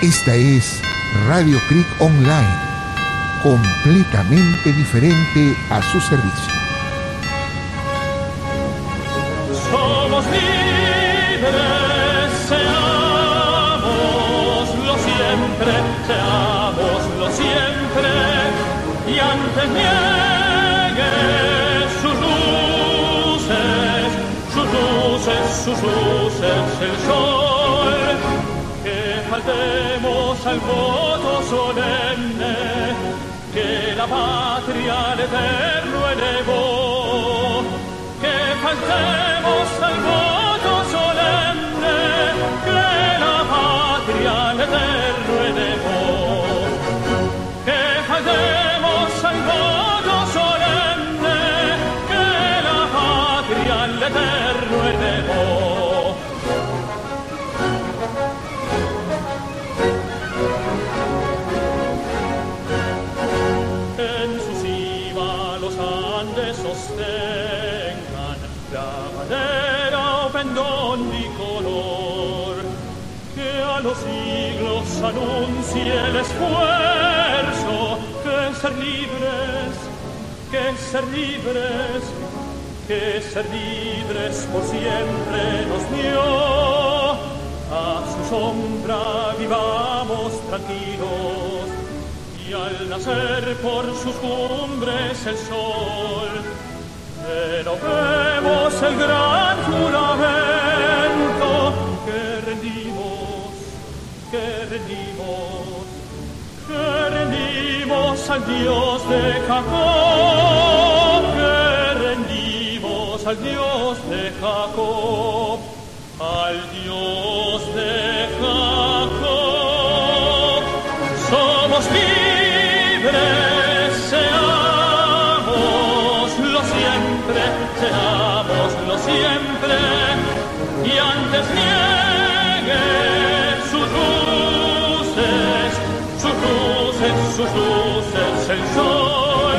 Esta es Radio Creek Online, completamente diferente a su servicio. Somos libres, seámoslo siempre, seámoslo siempre, y antes niegue sus luces, sus luces, sus luces, el sol, al voto solemne, que la patria al eterno elevó, que faltemos al voto solemne, que la patria al eterno siglos anuncie el esfuerzo que ser libres, que ser libres, que ser libres por siempre nos dio. A su sombra vivamos tranquilos y al nacer por sus cumbres el sol, renovemos el gran juramento que rendimos, que rendimos al Dios de Jacob, que rendimos al Dios de Jacob, al Dios de Jacob. Somos libres, seámoslo siempre, seámoslo siempre, y antes sus luces el sol,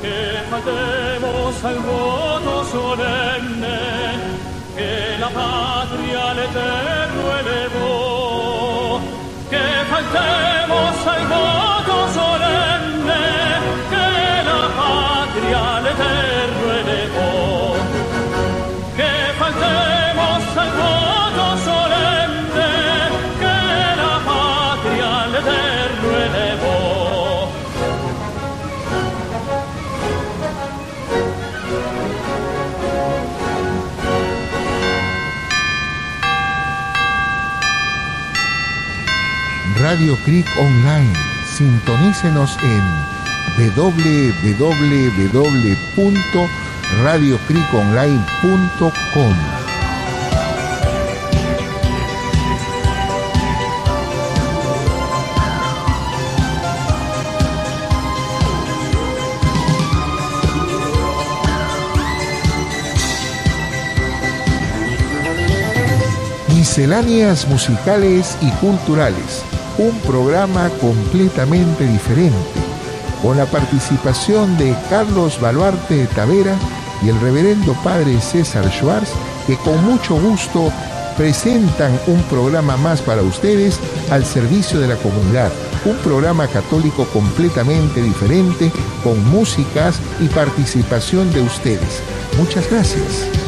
que faltemos al voto solemne, que la patria al eterno elevó, que faltemos Radio Creek Online. Sintonícenos en www.radiocreekonline.com. Misceláneas musicales y culturales, un programa completamente diferente, con la participación de Carlos Baluarte Tavera y el reverendo padre César Schwartz, que con mucho gusto presentan un programa más para ustedes al servicio de la comunidad, un programa católico completamente diferente, con músicas y participación de ustedes. Muchas gracias.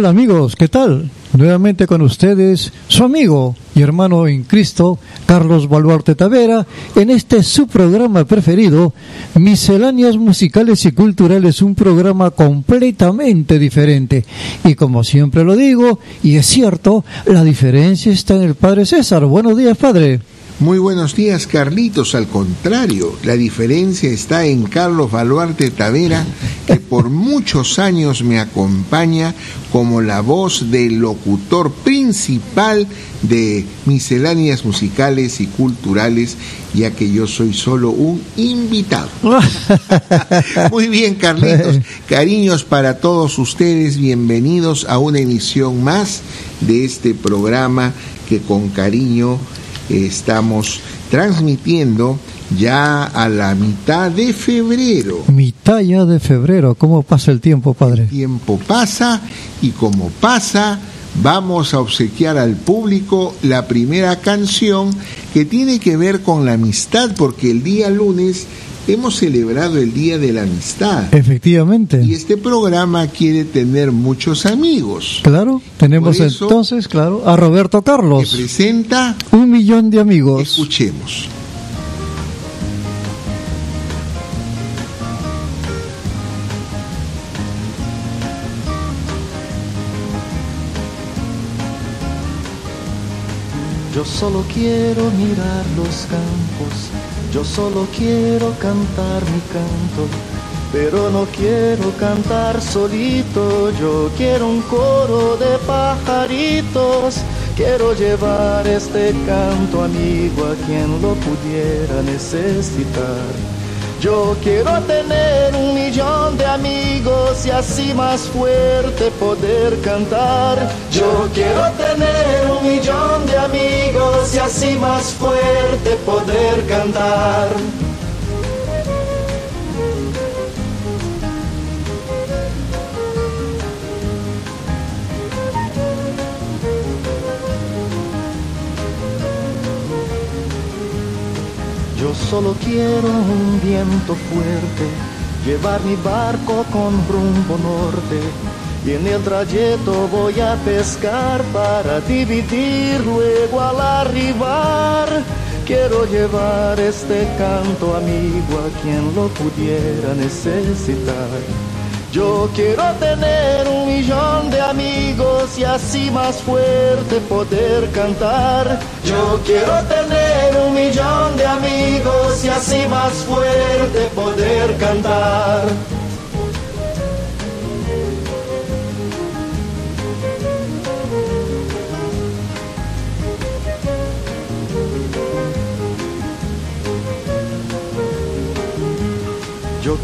Hola amigos, ¿qué tal? Nuevamente con ustedes, su amigo y hermano en Cristo, Carlos Baluarte Tavera, en este su programa preferido, Misceláneas Musicales y Culturales, un programa completamente diferente. Y como siempre lo digo, y es cierto, la diferencia está en el Padre César. Buenos días, Padre. Muy buenos días, Carlitos. Al contrario, la diferencia está en Carlos Baluarte Tavera, que por muchos años me acompaña como la voz del locutor principal de misceláneas musicales y culturales, ya que yo soy solo un invitado. Muy bien, Carlitos. Cariños para todos ustedes. Bienvenidos a una emisión más de este programa que con cariño estamos transmitiendo ya a la mitad de febrero. Mitad ya de febrero, ¿cómo pasa el tiempo, padre? El tiempo pasa y como pasa, vamos a obsequiar al público la primera canción que tiene que ver con la amistad, porque el día lunes hemos celebrado el Día de la Amistad. Efectivamente. Y este programa quiere tener muchos amigos. Claro, tenemos entonces, claro, a Roberto Carlos. Que presenta un millón de amigos. Escuchemos. Yo solo quiero mirar los campos, yo solo quiero cantar mi canto, pero no quiero cantar solito, yo quiero un coro de pajaritos, quiero llevar este canto amigo a quien lo pudiera necesitar. Yo quiero tener un millón de amigos y así más fuerte poder cantar. Yo quiero tener un millón de amigos y así más fuerte poder cantar. Solo quiero un viento fuerte, llevar mi barco con rumbo norte. Y en el trayecto voy a pescar para dividir luego al arribar. Quiero llevar este canto amigo a quien lo pudiera necesitar. Yo quiero tener un millón de amigos y así más fuerte poder cantar. Yo quiero tener un millón de amigos y así más fuerte poder cantar.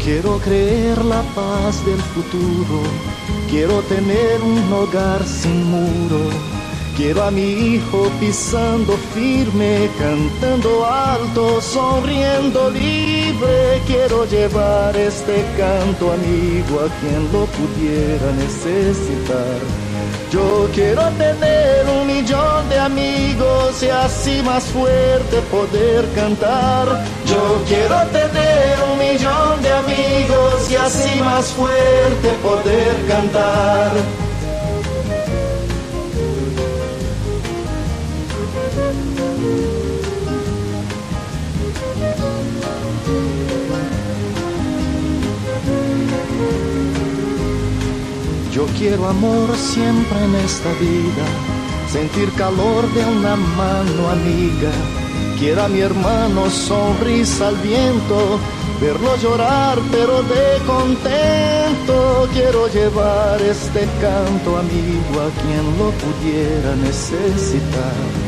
Quiero creer la paz del futuro, quiero tener un hogar sin muro, quiero a mi hijo pisando firme, cantando alto, sonriendo libre, quiero llevar este canto amigo a quien lo pudiera necesitar. Yo quiero tener un millón de amigos y así más fuerte poder cantar. Yo quiero tener un millón de amigos y así más fuerte poder cantar. Quiero amor siempre en esta vida, sentir calor de una mano amiga. Quiero a mi hermano sonrisa al viento, verlo llorar pero de contento. Quiero llevar este canto amigo a quien lo pudiera necesitar.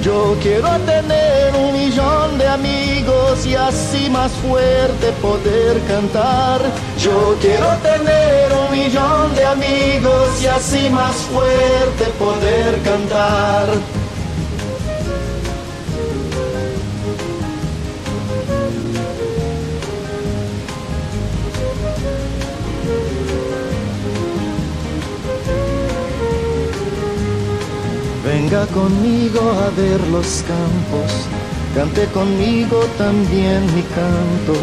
Yo quiero tener un millón de amigos y así más fuerte poder cantar. Yo quiero tener un millón de amigos y así más fuerte poder cantar. Conmigo a ver los campos, cante conmigo también mi canto,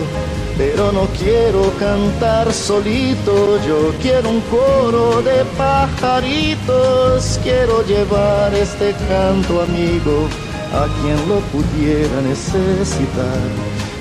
pero no quiero cantar solito, yo quiero un coro de pajaritos, quiero llevar este canto amigo a quien lo pudiera necesitar.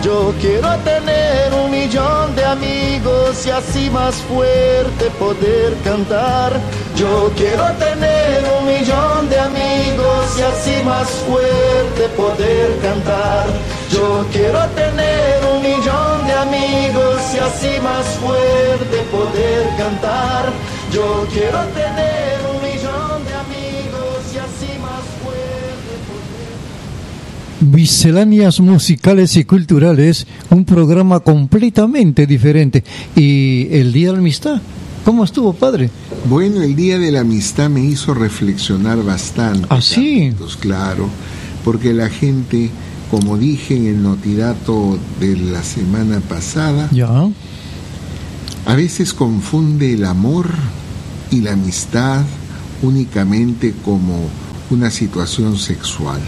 Yo quiero tener un millón de amigos y así más fuerte poder cantar. Yo quiero tener un millón de amigos y así más fuerte poder cantar. Yo quiero tener un millón de amigos y así más fuerte poder cantar. Yo quiero tener un millón de amigos y así más fuerte poder. Misceláneas musicales y culturales, un programa completamente diferente. Y el Día de la Amistad, ¿cómo estuvo, padre? Bueno, el Día de la Amistad me hizo reflexionar bastante. ¿Ah, sí? Claro, porque la gente, como dije en el notidato de la semana pasada, Ya, a veces confunde el amor y la amistad únicamente como una situación sexual.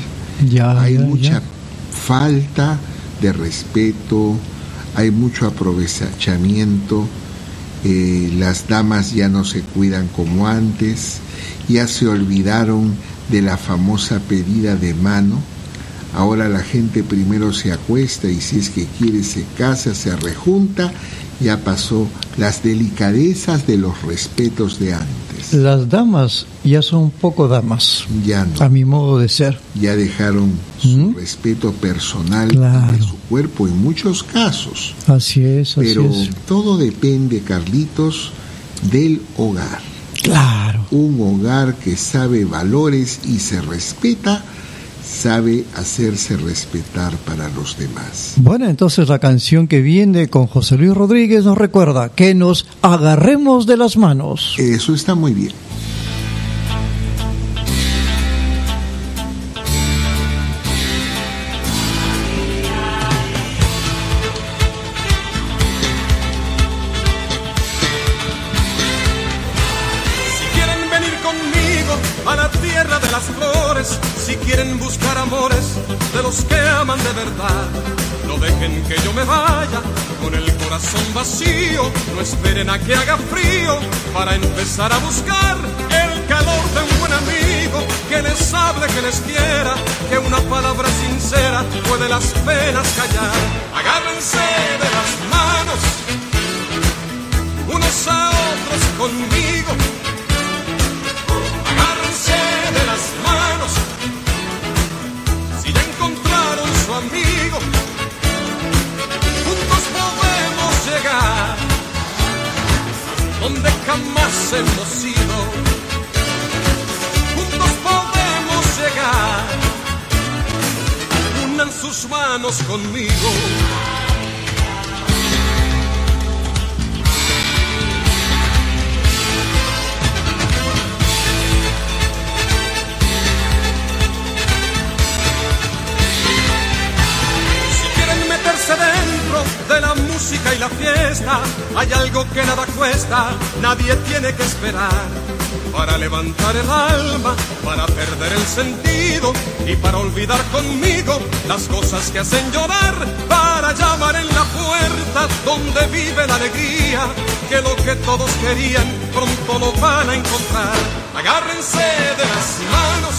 ya, hay ya, mucha ya. falta de respeto, hay mucho aprovechamiento, las damas ya no se cuidan como antes, ya se olvidaron de la famosa pedida de mano, ahora la gente primero se acuesta y si es que quiere se casa, se rejunta, ya pasó las delicadezas de los respetos de antes, Las damas ya son poco damas, ya no. a mi modo de ser. ya dejaron su respeto personal Claro. de su cuerpo en muchos casos. Así es, así Pero es. todo depende, Carlitos, del hogar. Claro. Un hogar que sabe valores y se respeta, sabe hacerse respetar para los demás. Bueno, entonces la canción que viene con José Luis Rodríguez nos recuerda que nos agarremos de las manos. Eso está muy bien. No dejen que yo me vaya con el corazón vacío, no esperen a que haga frío para empezar a buscar el calor de un buen amigo que les hable, que les quiera, que una palabra sincera puede las penas callar. Agárrense de las manos unos a otros conmigo. Amigo, juntos podemos llegar donde jamás hemos ido. Juntos podemos llegar. Unan sus manos conmigo. Música y la fiesta, hay algo que nada cuesta, nadie tiene que esperar. Para levantar el alma, para perder el sentido y para olvidar conmigo las cosas que hacen llorar, para llamar en la puerta donde vive la alegría, que lo que todos querían pronto lo van a encontrar. Agárrense de las manos,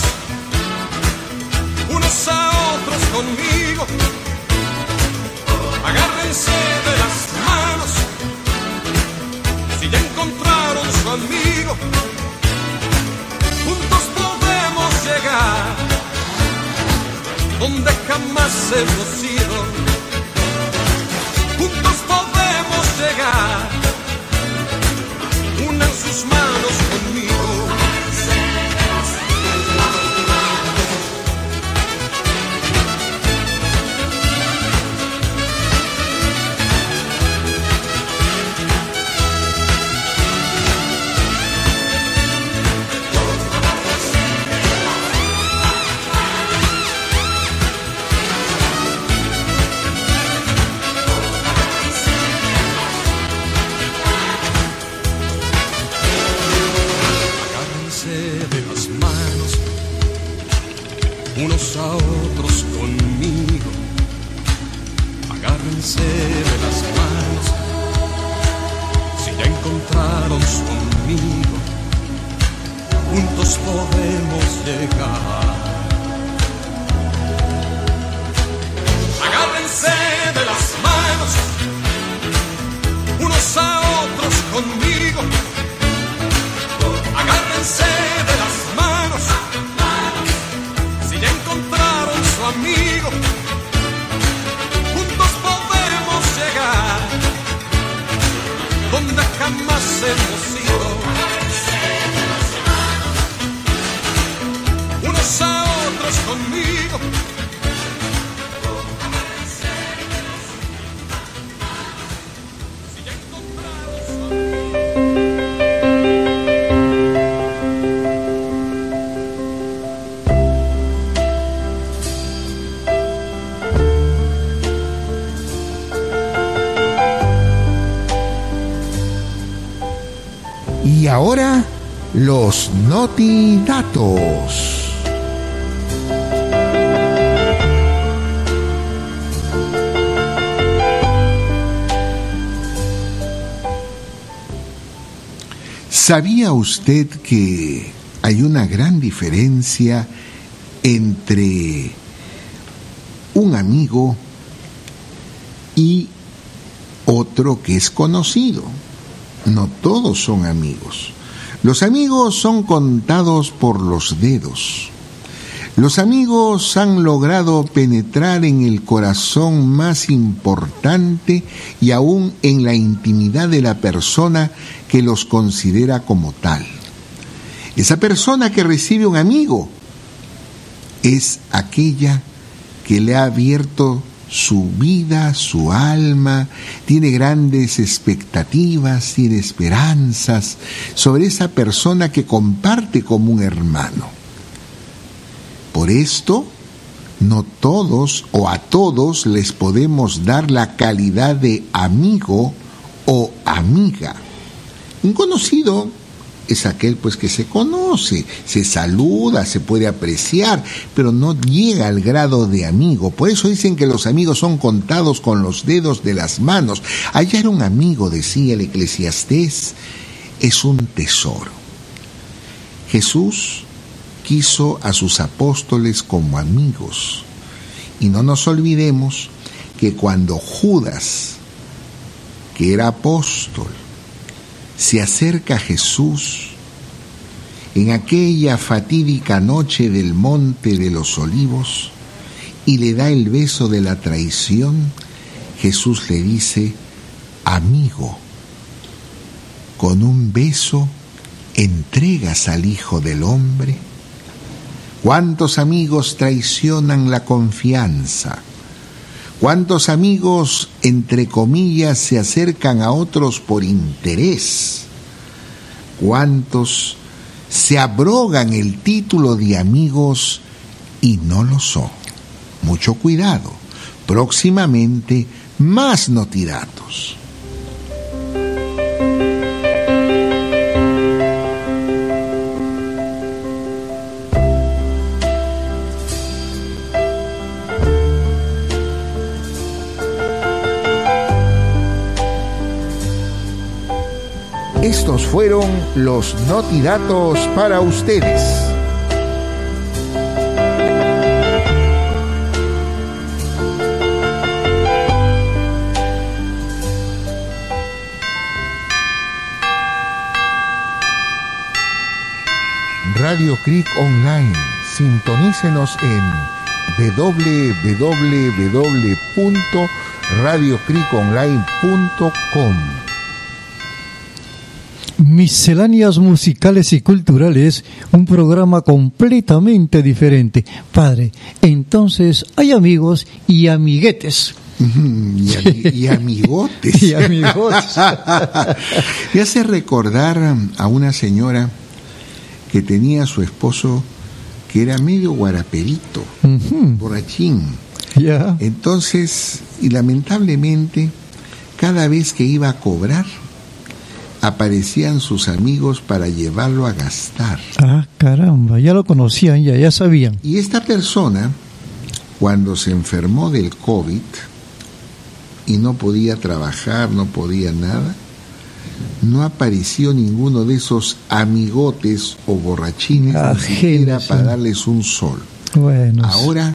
unos a otros conmigo. De las manos. Si ya encontraron su amigo, juntos podemos llegar donde jamás hemos ido. Juntos podemos llegar. Unan sus manos las manos, si ya encontraron su amigo, juntos podemos llegar. Agárrense de las manos, unos a otros conmigo. Agárrense de las manos. Si ya encontraron su amigo, donde jamás hemos sido. Unos a otros conmigo. Los notidatos. ¿Sabía usted que hay una gran diferencia entre un amigo y otro que es conocido? No todos son amigos. Los amigos son contados por los dedos. Los amigos han logrado penetrar en el corazón más importante y aún en la intimidad de la persona que los considera como tal. Esa persona que recibe un amigo es aquella que le ha abierto su vida, su alma, tiene grandes expectativas, tiene esperanzas sobre esa persona que comparte como un hermano. Por esto, no todos o a todos les podemos dar la calidad de amigo o amiga. Un conocido es aquel pues que se conoce, se saluda, se puede apreciar, pero no llega al grado de amigo. Por eso dicen que los amigos son contados con los dedos de las manos. Hallar un amigo, decía el eclesiastés, es un tesoro. Jesús quiso a sus apóstoles como amigos. Y no nos olvidemos que cuando Judas, que era apóstol, se acerca Jesús en aquella fatídica noche del monte de los olivos y le da el beso de la traición, Jesús le dice, amigo, con un beso entregas al Hijo del Hombre. ¿Cuántos amigos traicionan la confianza? ¿Cuántos amigos, entre comillas, se acercan a otros por interés? ¿Cuántos se abrogan el título de amigos y no lo son? Mucho cuidado. Próximamente, más notidatos. Estos fueron los notidatos para ustedes. Radio Creek Online. Sintonícenos en www.radiocreekonline.com. Misceláneas musicales y culturales, un programa completamente diferente. Padre, entonces hay amigos y amiguetes. Y, ami- y amigotes. Y amigotes. Me hace recordar a una señora que tenía a su esposo que era medio guaraperito, borrachín. Entonces, y lamentablemente, cada vez que iba a cobrar, aparecían sus amigos para llevarlo a gastar. Ah, caramba, ya lo conocían, ya, ya sabían. Y esta persona, cuando se enfermó del COVID y no podía trabajar, no podía nada, no apareció ninguno de esos amigotes o borrachines siquiera para darles un sol. Bueno, Ahora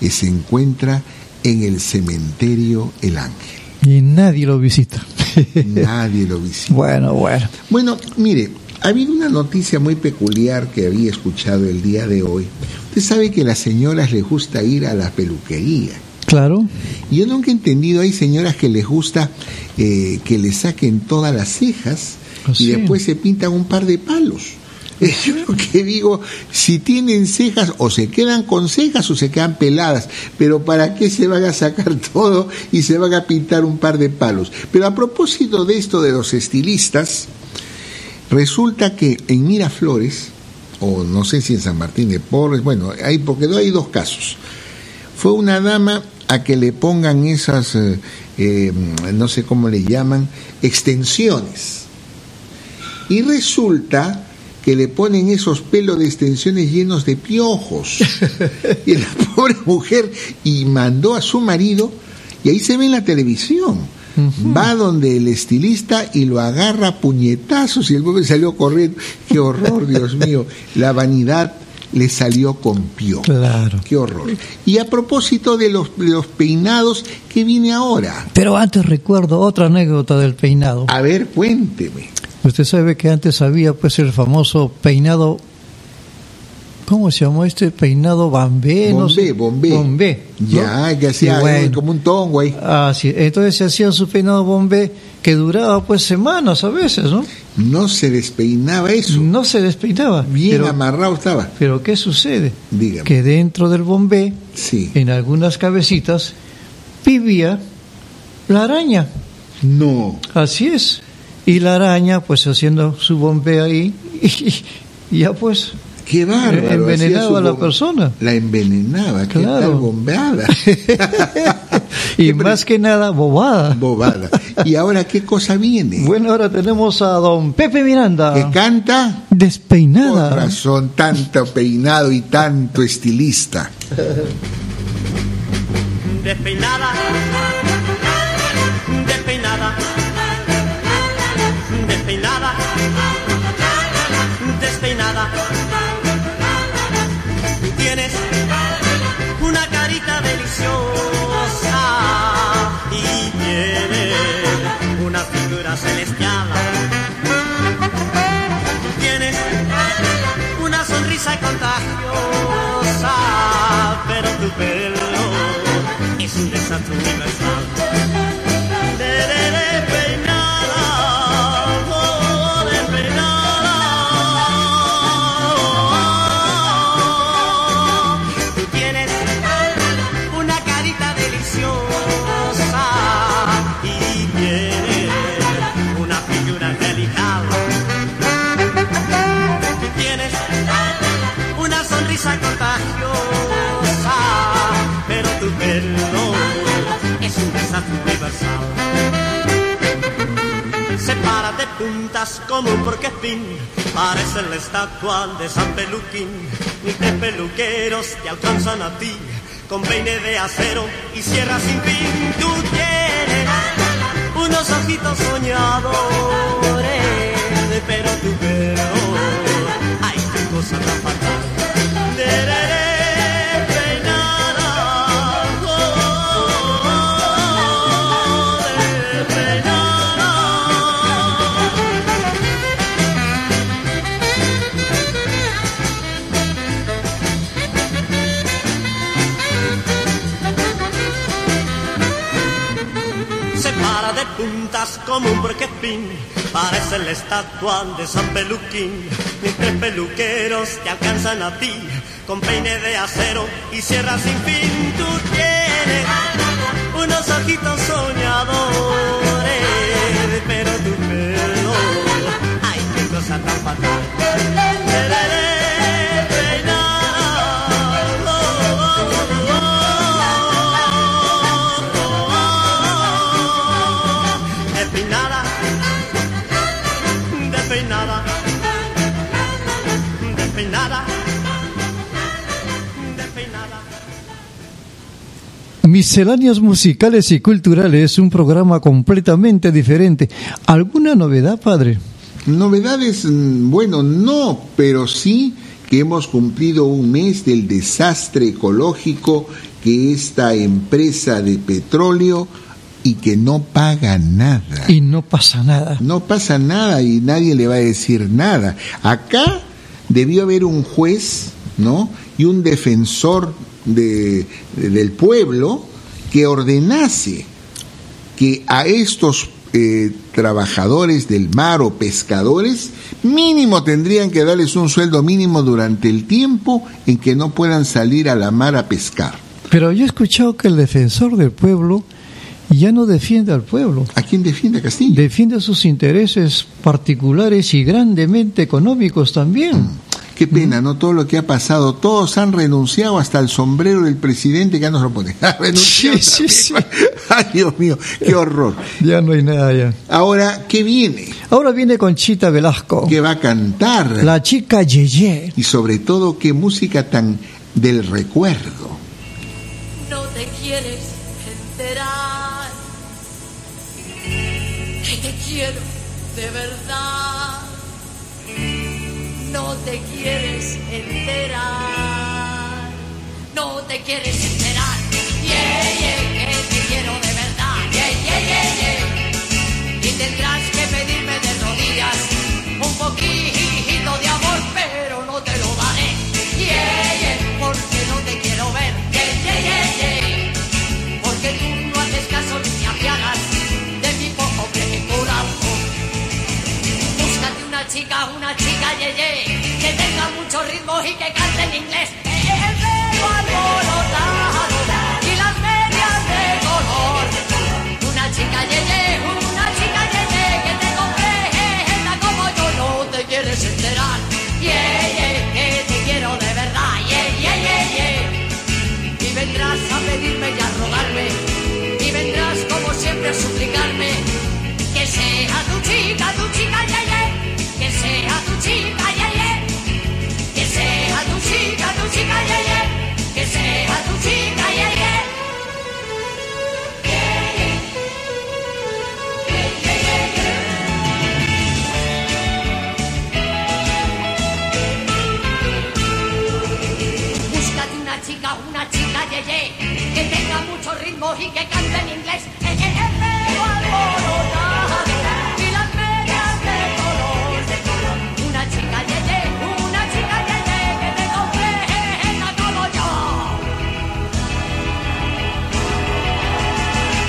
eh, se encuentra en el cementerio El Ángel. y nadie lo visita. Nadie lo visita. bueno, bueno. Bueno, mire, ha habido una noticia muy peculiar que había escuchado el día de hoy. Usted sabe que a las señoras les gusta ir a la peluquería. Claro. Yo nunca he entendido, hay señoras que les gusta eh, que le saquen todas las cejas Ah, y sí. después se pintan un par de palos. Yo lo que digo, si tienen cejas, o se quedan con cejas o se quedan peladas, pero ¿para qué se van a sacar todo y se van a pintar un par de palos? Pero a propósito de esto de los estilistas, resulta que en Miraflores, o no sé si en San Martín de Porres, bueno, hay, porque no hay dos casos, fue una dama a que le pongan esas, eh, eh, no sé cómo le llaman, extensiones. Y resulta que le ponen esos pelos de extensiones llenos de piojos. y la pobre mujer y mandó a su marido, y ahí se ve en la televisión. Va donde el estilista y lo agarra a puñetazos y el pobre salió corriendo. Qué horror, Dios mío. La vanidad le salió con piojos. Claro. Qué horror. Y a propósito de los, de los peinados, ¿qué viene ahora? Pero antes recuerdo otra anécdota del peinado. A ver, cuénteme. Usted sabe que antes había pues el famoso peinado, ¿cómo se llamó este? Peinado Bambé, no Bombé, sé. bombé. Bombé. ¿no? Ya, que hacía bueno, como un tongo ahí. Ah, sí. Entonces se hacía su peinado Bombé que duraba pues semanas a veces, ¿no? No se despeinaba eso. No se despeinaba. Bien pero, amarrado estaba. pero ¿qué sucede? Dígame. Que dentro del Bombé, Sí. en algunas cabecitas, vivía la araña. No. Así es. Y la araña, pues haciendo su bombea ahí, y, ya pues Qué bárbaro. envenenaba a la persona. La envenenaba. Qué Claro. tal bombeada. Y más que nada, bobada. Bobada. ¿Y ahora qué cosa viene? Bueno, ahora tenemos a don Pepe Miranda. ¿Que canta? Con Despeinada. razón, tanto peinado y tanto estilista. Despeinada, es un de puntas como un porquespín, parece la estatua de San Peluquín. Ni tres peluqueros te alcanzan a ti, con peine de acero y sierra sin fin. Tú tienes unos ojitos soñadores, pero tu pelo, ay, qué cosa tan fatal. Como un porquespín. Parece la estatua de San Peluquín. Mis tres peluqueros te alcanzan a ti, con peine de acero y sierra sin fin. Tú tienes unos ojitos soñadores, pero tu pelo, ay, qué cosa tan fatal. Misceláneas musicales y culturales, un programa completamente diferente. ¿Alguna novedad, padre? Novedades, mm, bueno, no, pero sí que hemos cumplido un mes del desastre ecológico que esta empresa de petróleo y que no paga nada. Y no pasa nada. No pasa nada y nadie le va a decir nada. Acá debió haber un juez, ¿no? Y un defensor de, de- del pueblo que ordenase que a estos eh, trabajadores del mar o pescadores mínimo tendrían que darles un sueldo mínimo durante el tiempo en que no puedan salir a la mar a pescar. Pero yo he escuchado que el defensor del pueblo ya no defiende al pueblo. ¿A quién defiende Castillo? Defiende sus intereses particulares y grandemente económicos también. Mm. Qué pena, ¿no? Todo lo que ha pasado, todos han renunciado hasta el sombrero del presidente que ya nos lo pone. Sí, sí, sí. Ay, Dios mío, qué horror. Ya no hay nada ya. Ahora, ¿qué viene? Ahora viene Conchita Velasco. ¿Qué va a cantar? La chica Yeye. Y sobre todo, qué música tan del recuerdo. No te quieres enterar que te quiero de verdad. Te quieres enterar. No te quieres enterar. Yeah, yeah, que te quiero de verdad. Yeah, yeah, yeah, yeah. Y tendrás que pedirme de rodillas un poquito de amor, pero no te lo daré. Yeah, yeah, porque no te quiero ver. Yeah, yeah, yeah, yeah. Porque tú no haces caso ni te apiadas de mi pobre corazón. Búscate una chica, una chica, ye, ye, que tenga mucho ritmo y que cante en inglés. Y que cante en inglés. Eh, eh, pero alborotado, y las medias de color. Una chica, ye, ye, una chica, ye, ye, que te comprenda como yo.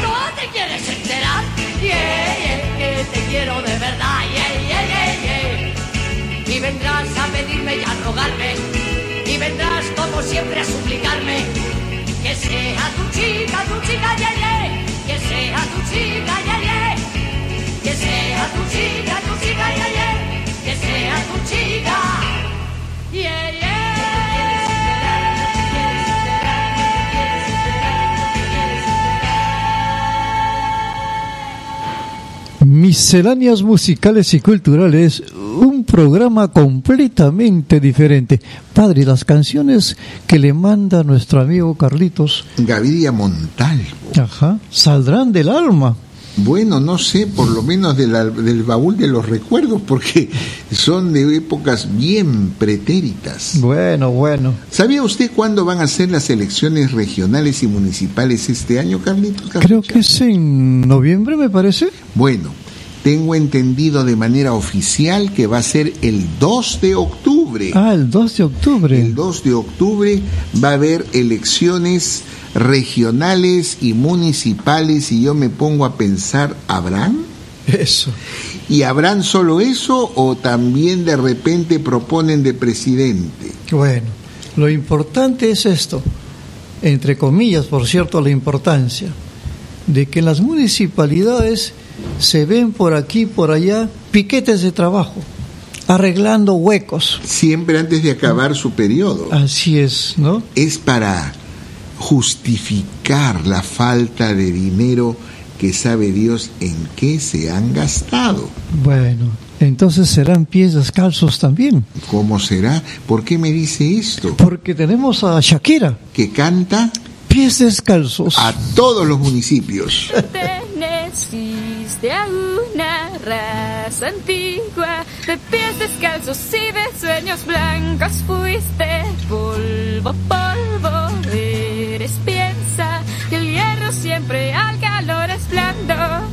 ¿No te quieres enterar? Yeah, yeah, que te quiero de verdad. Yeah, yeah, yeah, yeah. Y vendrás a pedirme y a rogarme. Y vendrás como siempre a suplicarme. Que sea tu chica, tu chica, yeah, yeah. Que sea tu chica, yeah, yeah. Que sea tu chica, tu chica, yeah, yeah. Que sea tu chica. Yeah, yeah. Misceláneas musicales y culturales, programa completamente diferente. Padre, las canciones que le manda nuestro amigo Carlitos, Gaviria Montalvo. ajá, saldrán del alma. Bueno, no sé, por lo menos de la- del baúl de los recuerdos, porque son de épocas bien pretéritas. Bueno, bueno. ¿Sabía usted cuándo van a ser las elecciones regionales y municipales este año, Carlitos? Creo que es en noviembre, me parece. Bueno, tengo entendido de manera oficial que va a ser el 2 de octubre. Ah, el 2 de octubre. El 2 de octubre va a haber elecciones regionales y municipales y yo me pongo a pensar, ¿habrán? Eso. ¿Y habrán solo eso o también de repente proponen de presidente? Bueno, lo importante es esto, entre comillas, por cierto, la importancia de que en las municipalidades se ven por aquí, por allá, piquetes de trabajo, arreglando huecos. Siempre antes de acabar su periodo. Así es, ¿no? Es para justificar la falta de dinero que sabe Dios en qué se han gastado. Bueno, entonces serán pies descalzos también, ¿Cómo será? ¿Por qué me dice esto? porque tenemos a Shakira, Que canta pies descalzos. a todos los municipios. Perteneciste a una raza antigua de pies descalzos y de sueños blancos fuiste polvo, polvo eres piensa que el hierro siempre al calor es blando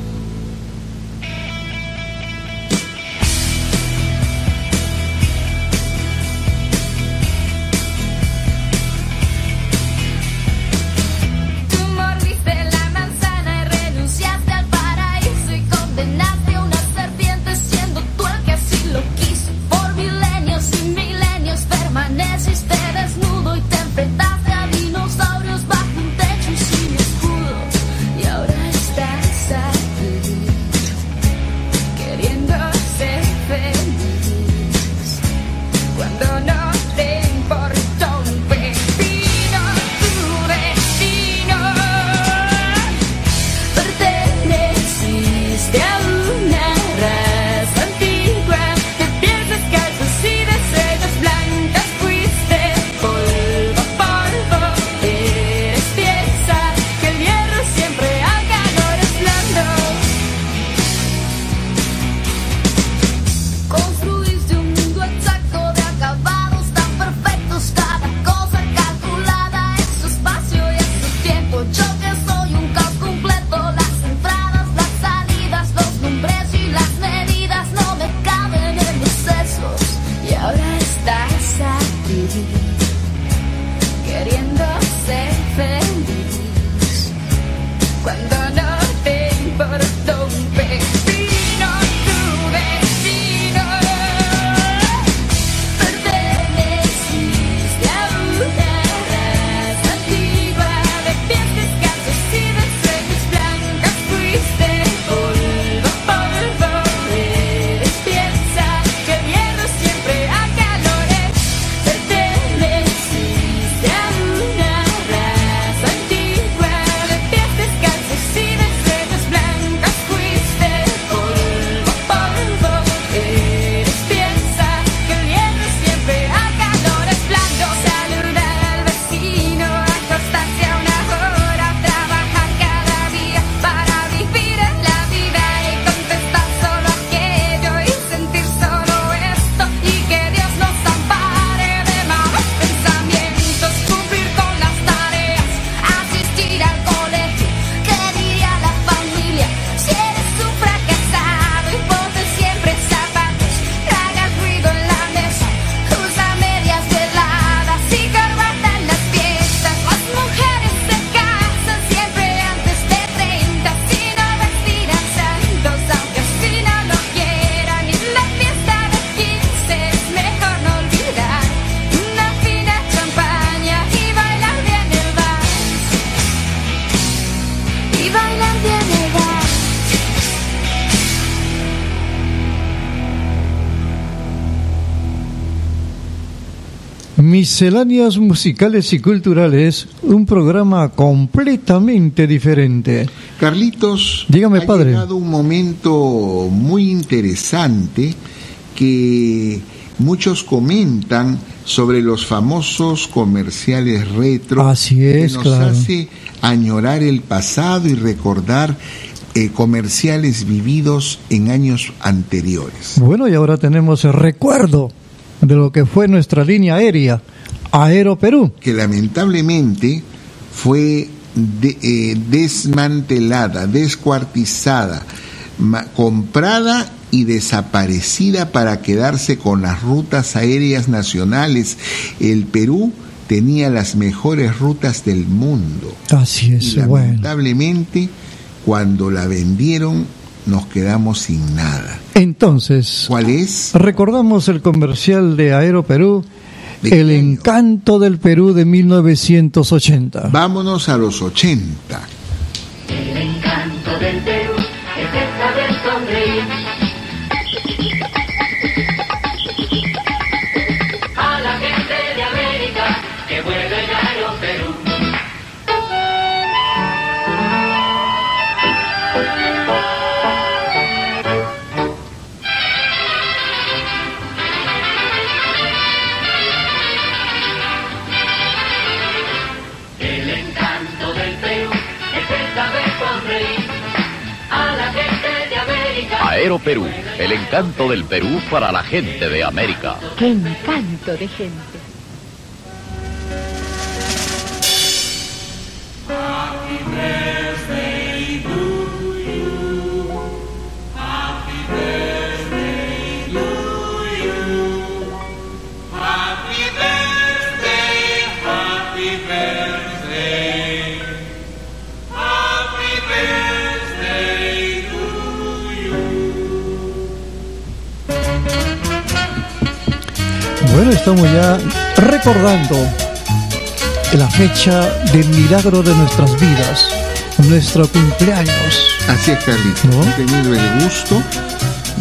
Nace una serpiente siendo tú el que así lo quiso por milenios y milenios permaneces. Misceláneas musicales y culturales, un programa completamente diferente. Carlitos, Dígame, ha padre. llegado un momento muy interesante que muchos comentan sobre los famosos comerciales retro. Así es, que nos claro. hace añorar el pasado y recordar eh, comerciales vividos en años anteriores. Bueno, y ahora tenemos el recuerdo de lo que fue nuestra línea aérea, Aero Perú. que lamentablemente fue de- eh, desmantelada, descuartizada, ma- comprada y desaparecida para quedarse con las rutas aéreas nacionales. El Perú tenía las mejores rutas del mundo. Así es, y bueno. lamentablemente, cuando la vendieron, nos quedamos sin nada. Entonces, ¿Cuál es? recordamos el comercial de Aero Perú, ¿De El encanto del Perú de 1980. Vámonos a los 80. El encanto del Aero Perú, el encanto del Perú para la gente de América. ¡Qué encanto de gente! Bueno, estamos ya recordando la fecha del milagro de nuestras vidas, nuestro cumpleaños. Así es, Carlitos. ¿No? He tenido el gusto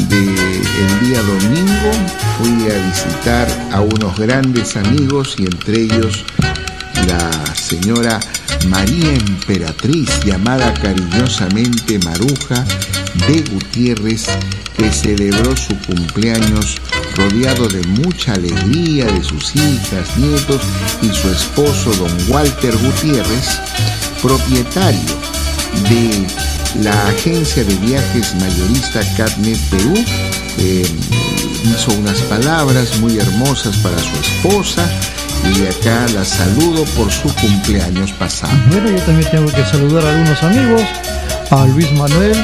de el día domingo fui a visitar a unos grandes amigos y entre ellos la señora María Emperatriz, llamada cariñosamente Maruja de Gutiérrez, que celebró su cumpleaños rodeado de mucha alegría de sus hijas, nietos y su esposo, don Walter Gutiérrez, propietario de la agencia de viajes mayorista Catnet Perú. eh, hizo unas palabras muy hermosas para su esposa y acá la saludo por su cumpleaños pasado. Bueno, yo también tengo que saludar a algunos amigos, a Luis Manuel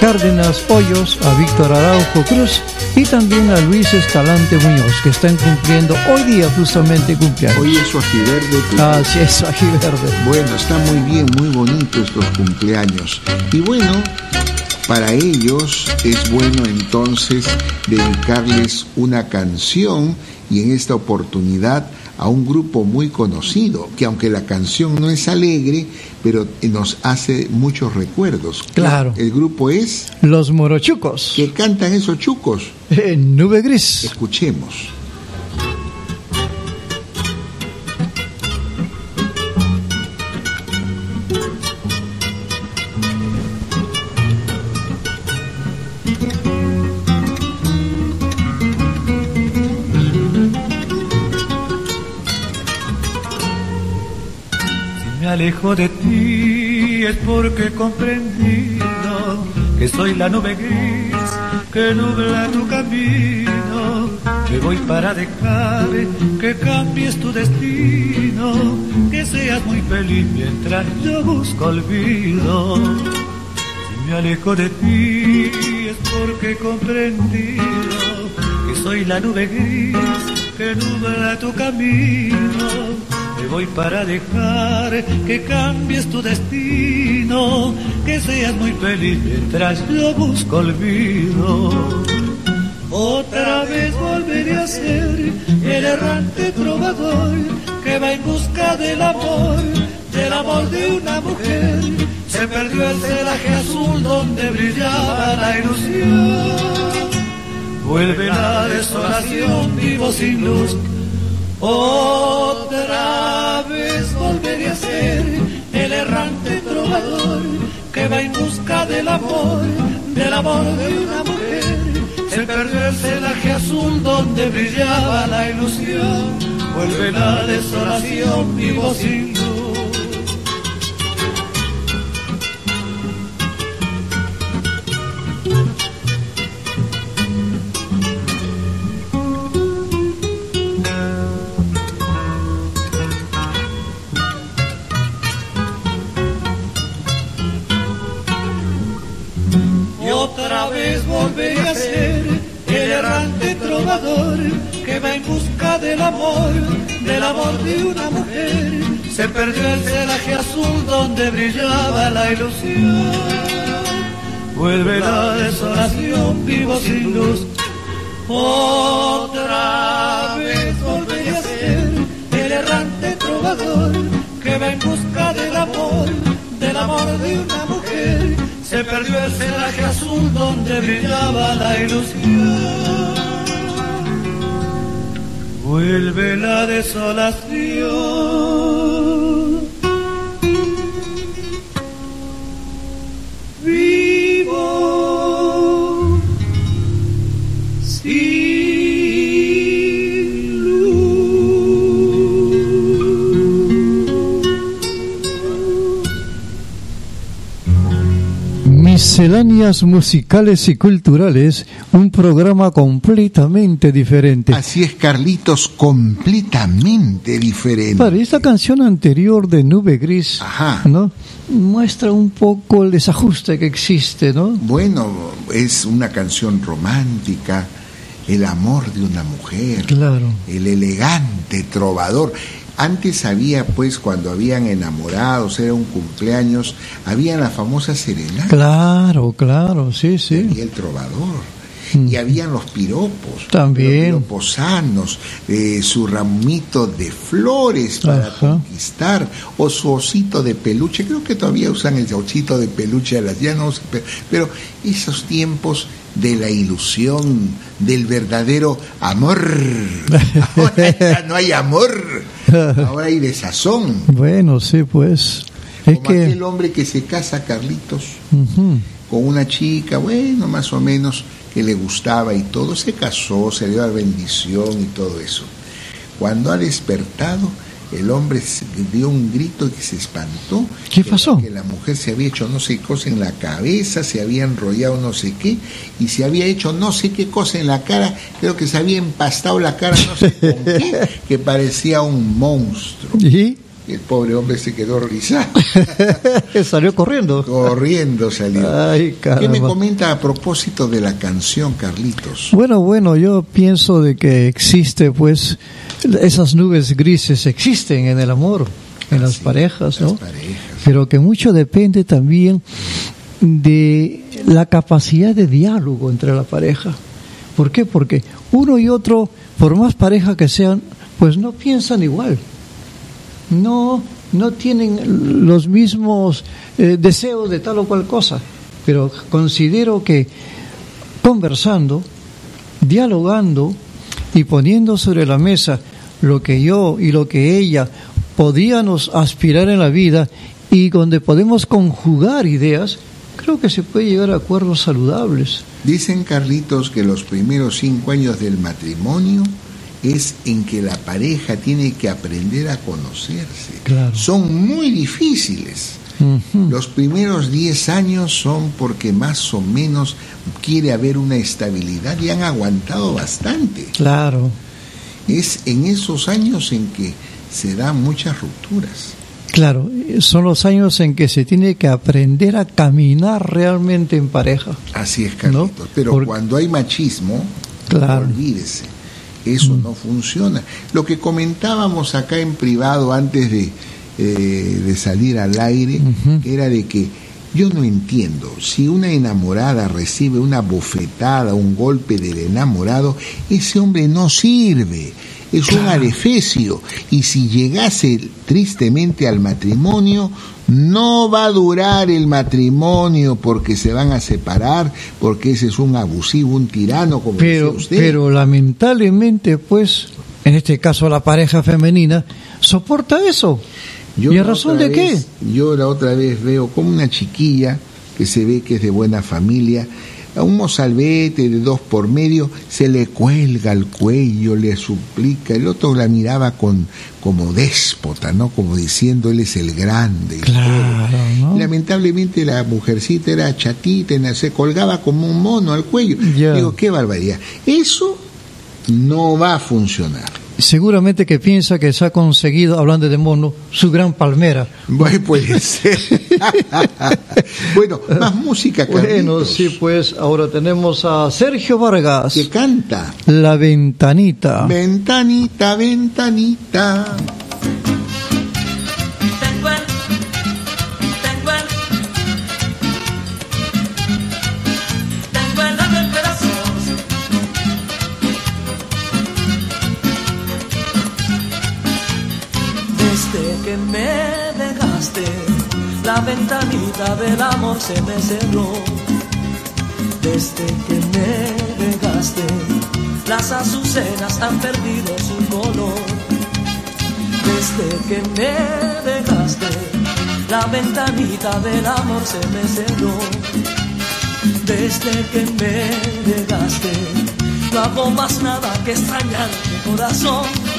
Cárdenas Hoyos, a Víctor Araujo Cruz y también a Luis Escalante Muñoz, que están cumpliendo hoy día justamente cumpleaños. Hoy es su ajiverde. tu- Así es, verde. Bueno, está muy bien, muy bonito estos cumpleaños. Y bueno, para ellos es bueno entonces dedicarles una canción y en esta oportunidad a un grupo muy conocido, que aunque la canción no es alegre, pero nos hace muchos recuerdos. Claro. El grupo es Los Morochucos, que cantan esos chucos. en Nube Gris. Escuchemos. Alejo de ti es porque he comprendido que soy la nube gris que nubla tu camino. Me voy para dejar que cambies tu destino, que seas muy feliz mientras yo busco olvido. Si me alejo de ti es porque he comprendido que soy la nube gris que nubla tu camino. Me voy para dejar que cambies tu destino, que seas muy feliz mientras yo busco olvido. Otra vez volveré a ser el errante trovador que va en busca del amor, del amor de una mujer. Se perdió el celaje azul donde brillaba la ilusión. Vuelve la desolación, vivo sin luz, Otra vez volveré a ser el errante trovador que va en busca del amor, del amor de una mujer. Se perdió el celaje azul donde brillaba la ilusión, vuelve la desolación, vivo sin que va en busca del amor, del amor de una mujer. Se perdió el celaje azul donde brillaba la ilusión. Vuelve la desolación, vivo sin luz. Otra vez volveré a ser el errante trovador que va en busca del amor, del amor de una mujer. Se perdió el celaje azul donde brillaba la ilusión. Vuelve la desolación. Misceláneas musicales y culturales, un programa completamente diferente. Así es, Carlitos, completamente diferente. Padre, esta canción anterior de Nube Gris, Ajá. ¿no? Muestra un poco el desajuste que existe, ¿no? Bueno, es una canción romántica, el amor de una mujer, Claro. el elegante trovador. Antes había, pues, cuando habían enamorados, era un cumpleaños, había la famosa serenata Claro, claro, sí, sí. y el trovador. Y habían los piropos, También. los piropos sanos, eh, su ramito de flores para Ajá. conquistar, o su osito de peluche, creo que todavía usan el osito de peluche a las ya no sé, pe- pero esos tiempos de la ilusión, del verdadero amor. Ahora ya no hay amor, ahora hay desazón. Bueno, sí, pues. Es Como que. aquel hombre que se casa, Carlitos, con una chica, bueno, más o menos, que le gustaba y todo, se casó, se dio la bendición y todo eso. Cuando ha despertado, el hombre se- dio un grito y que se espantó. ¿Qué pasó? Que la mujer se había hecho no sé qué cosa en la cabeza, se había enrollado no sé qué, y se había hecho no sé qué cosa en la cara, creo que se había empastado la cara no sé con qué, que parecía un monstruo. Y El pobre hombre se quedó rizado. salió corriendo. Corriendo salió. Ay, ¿Qué me comenta a propósito de la canción, Carlitos? Bueno, bueno, yo pienso de que existe, pues, esas nubes grises existen en el amor, en las Sí, parejas, las ¿no? parejas. Pero que mucho depende también de la capacidad de diálogo entre la pareja. ¿Por qué? Porque uno y otro, por más pareja que sean, pues no piensan igual. No, no tienen los mismos eh, deseos de tal o cual cosa. Pero considero que conversando, dialogando y poniendo sobre la mesa lo que yo y lo que ella podíamos aspirar en la vida y donde podemos conjugar ideas, creo que se puede llegar a acuerdos saludables. Dicen, Carlitos, que los primeros cinco años del matrimonio es en que la pareja tiene que aprender a conocerse. Claro. Son muy difíciles. Los primeros 10 años son porque más o menos quiere haber una estabilidad y han aguantado bastante. Claro, Es en esos años en que se dan muchas rupturas. claro, son los años en que se tiene que aprender a caminar realmente en pareja. Así es, Carlitos. ¿No? Pero cuando hay machismo, Claro. olvídese, eso no funciona. Lo que comentábamos acá en privado antes de, eh, de salir al aire, era de que yo no entiendo, si una enamorada recibe una bofetada, un golpe del enamorado, ese hombre no sirve. Es un adefesio y si llegase tristemente al matrimonio, no va a durar el matrimonio porque se van a separar, porque ese es un abusivo, un tirano, como Pero, usted. pero lamentablemente, pues, en este caso la pareja femenina, soporta eso. Yo ¿Y a razón de qué? Yo la otra vez veo como una chiquilla que se ve que es de buena familia, a un mozalbete de dos por medio se le cuelga al cuello, le suplica, el otro la miraba con como déspota, ¿no? Como diciendo él es el grande. Claro. Lamentablemente la mujercita era chatita, se colgaba como un mono al cuello. Digo, qué barbaridad. Eso no va a funcionar. Seguramente que piensa que se ha conseguido, hablando de mono, su gran palmera. Bueno, puede ser. bueno, más música, Bueno, Carlitos. sí, pues ahora tenemos a Sergio Vargas, que canta. La Ventanita. Ventanita, ventanita. Ventanita del amor se me cerró. Desde que me dejaste, las azucenas han perdido su color. Desde que me dejaste, la ventanita del amor se me cerró. Desde que me dejaste, no hago más nada que extrañar mi corazón.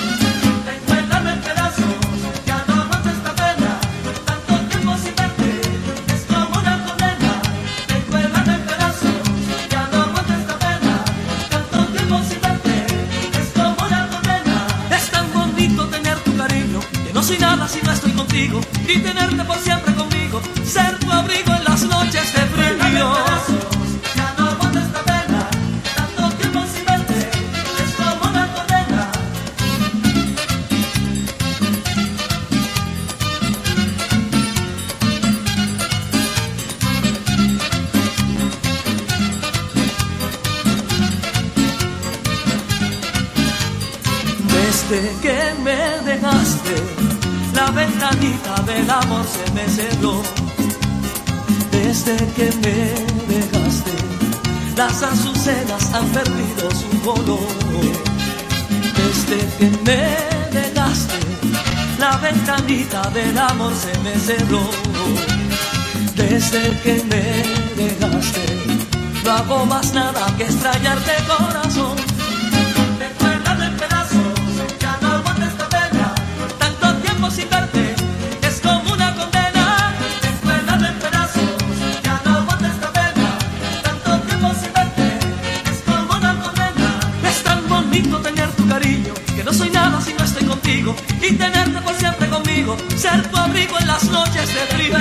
Han perdido su color. Desde que me dejaste, la ventanita del amor se me cerró. Desde que me dejaste, no hago más nada que extrañarte corazón. Y tenerte por siempre conmigo, ser tu abrigo en las noches de frío.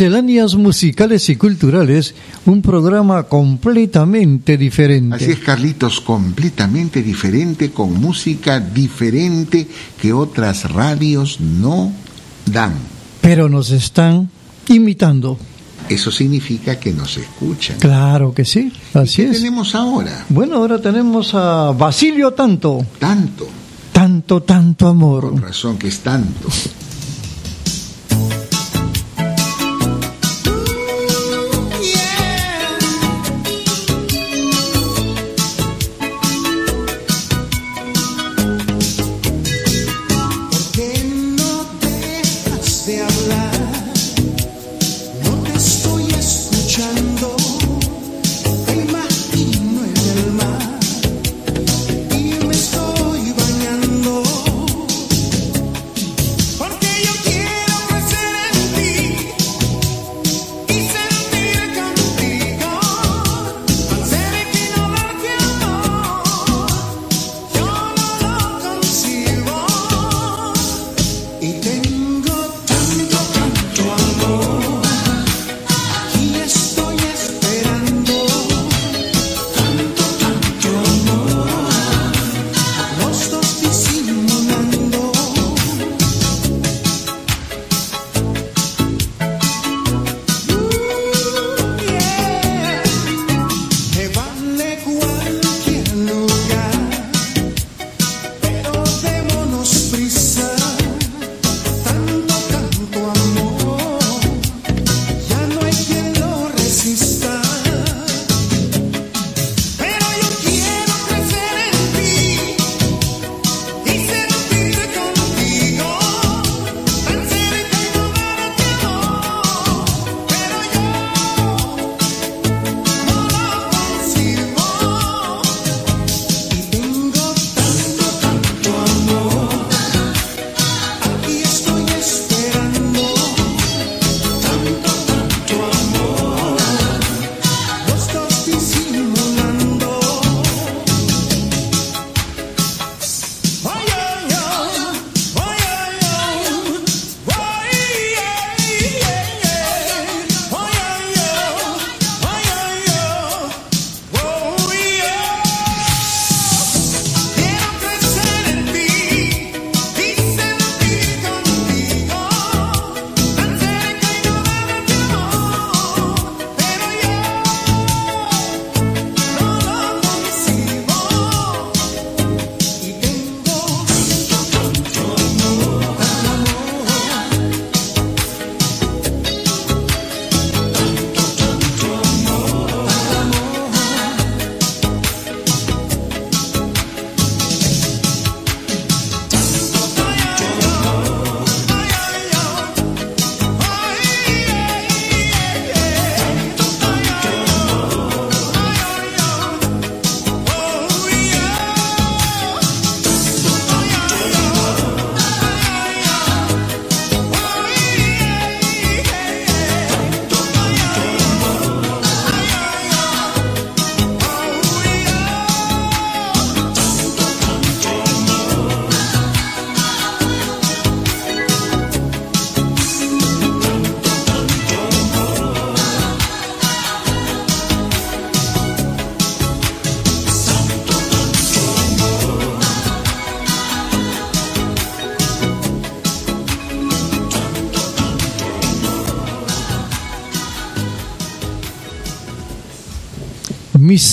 Misceláneas musicales y culturales, un programa completamente diferente. Así es, Carlitos, completamente diferente, con música diferente que otras radios no dan. Pero nos están imitando. Eso significa que nos escuchan. Claro que sí, así ¿Qué es. tenemos ahora? Bueno, ahora tenemos a Basilio Tanto. Tanto, Tanto, tanto amor. con razón que es tanto.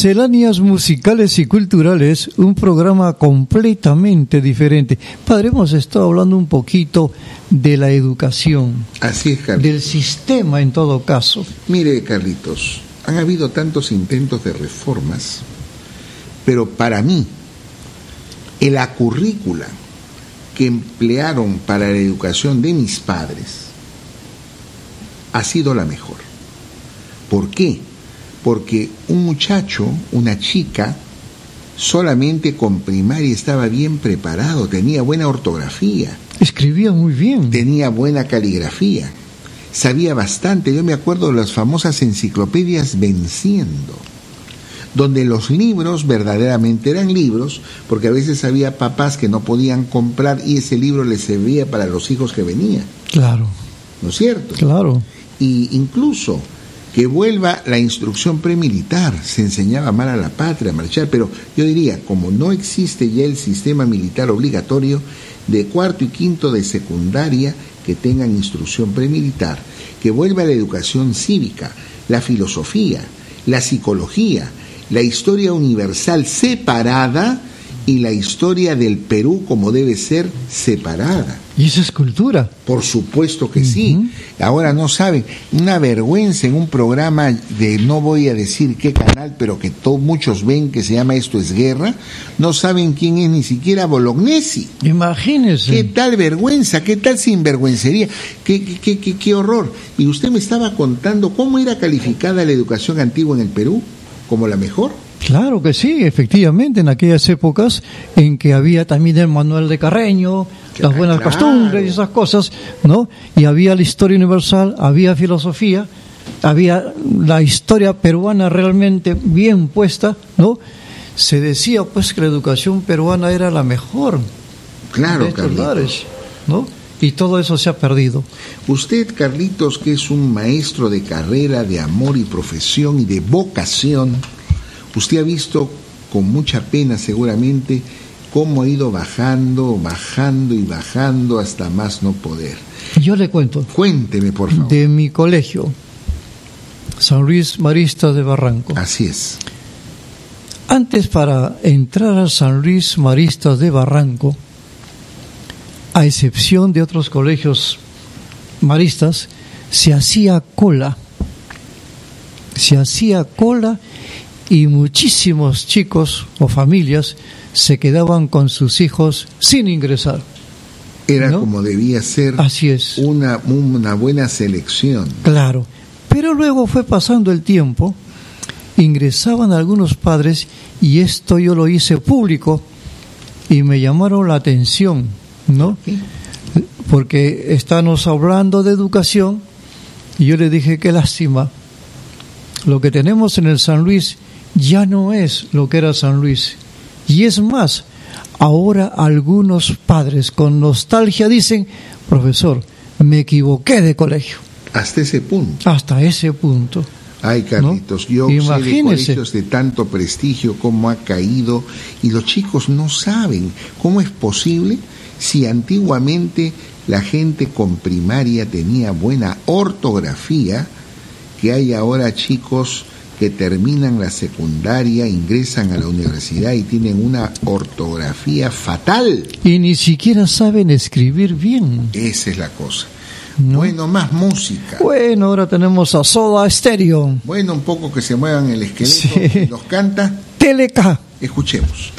Misceláneas musicales y culturales, un programa completamente diferente. Padre, hemos estado hablando un poquito de la educación, Así es, Carlitos. del sistema en todo caso. Mire, Carlitos, han habido tantos intentos de reformas, pero para mí, en la currícula que emplearon para la educación de mis padres ha sido la mejor. ¿Por qué? Porque un muchacho, una chica, solamente con primaria estaba bien preparado, tenía buena ortografía, Escribía muy bien. tenía buena caligrafía, sabía bastante. Yo me acuerdo de las famosas enciclopedias Venciendo, donde los libros verdaderamente eran libros, porque a veces había papás que no podían comprar y ese libro les servía para los hijos que venían, Claro, ¿no es cierto? claro. y incluso que vuelva la instrucción premilitar, se enseñaba mal a la patria, a marchar, pero yo diría, como no existe ya el sistema militar obligatorio, de cuarto y quinto de secundaria que tengan instrucción premilitar, que vuelva la educación cívica, la filosofía, la psicología, la historia universal separada y la historia del Perú como debe ser separada. Y esa es cultura. Por supuesto que sí. Ahora no saben, una vergüenza en un programa de no voy a decir qué canal, pero que todos muchos ven que se llama Esto es Guerra, no saben quién es ni siquiera Bolognesi. Imagínese. ¿Qué tal vergüenza? ¿Qué tal sinvergüencería? ¿Qué, qué, qué, qué, qué horror? Y usted me estaba contando cómo era calificada la educación antigua en el Perú como la mejor. Claro que sí, efectivamente, en aquellas épocas en que había también el manual de Carreño, las buenas claro. costumbres y esas cosas, ¿no? Y había la historia universal, había filosofía, había la historia peruana realmente bien puesta, ¿no? Se decía pues que la educación peruana era la mejor Claro, de estos Carlitos. lares, ¿no? Y todo eso se ha perdido. Usted, Carlitos, que es un maestro de carrera, de amor y profesión y de vocación, usted ha visto con mucha pena seguramente cómo ha ido bajando, bajando y bajando hasta más no poder. Yo le cuento. Cuénteme, por favor. De mi colegio, San Luis Marista de Barranco. Así es. Antes para entrar a San Luis Maristas de Barranco, a excepción de otros colegios maristas, se hacía cola. Se hacía cola y muchísimos chicos o familias se quedaban con sus hijos sin ingresar. Era ¿No? como debía ser Así es. una, una buena selección. Claro. Pero luego fue pasando el tiempo, ingresaban algunos padres y esto yo lo hice público y me llamaron la atención, ¿no? Porque estamos hablando de educación y yo le dije qué lástima. Lo que tenemos en el San Luis ya no es lo que era San Luis. Y es más, ahora algunos padres con nostalgia dicen, profesor, me equivoqué de colegio. Hasta ese punto. Hasta ese punto. Ay, Carlitos, yo de Imagínese. colegios de tanto prestigio, cómo ha caído, y los chicos no saben cómo es posible si antiguamente la gente con primaria tenía buena ortografía, que hay ahora chicos que terminan la secundaria, ingresan a la universidad y tienen una ortografía fatal. Y ni siquiera saben escribir bien. Esa es la cosa. Bueno, más música. Bueno, ahora tenemos a Soda Stereo. Bueno, un poco que se muevan el esqueleto. Sí. Nos canta. Teleca. Escuchemos.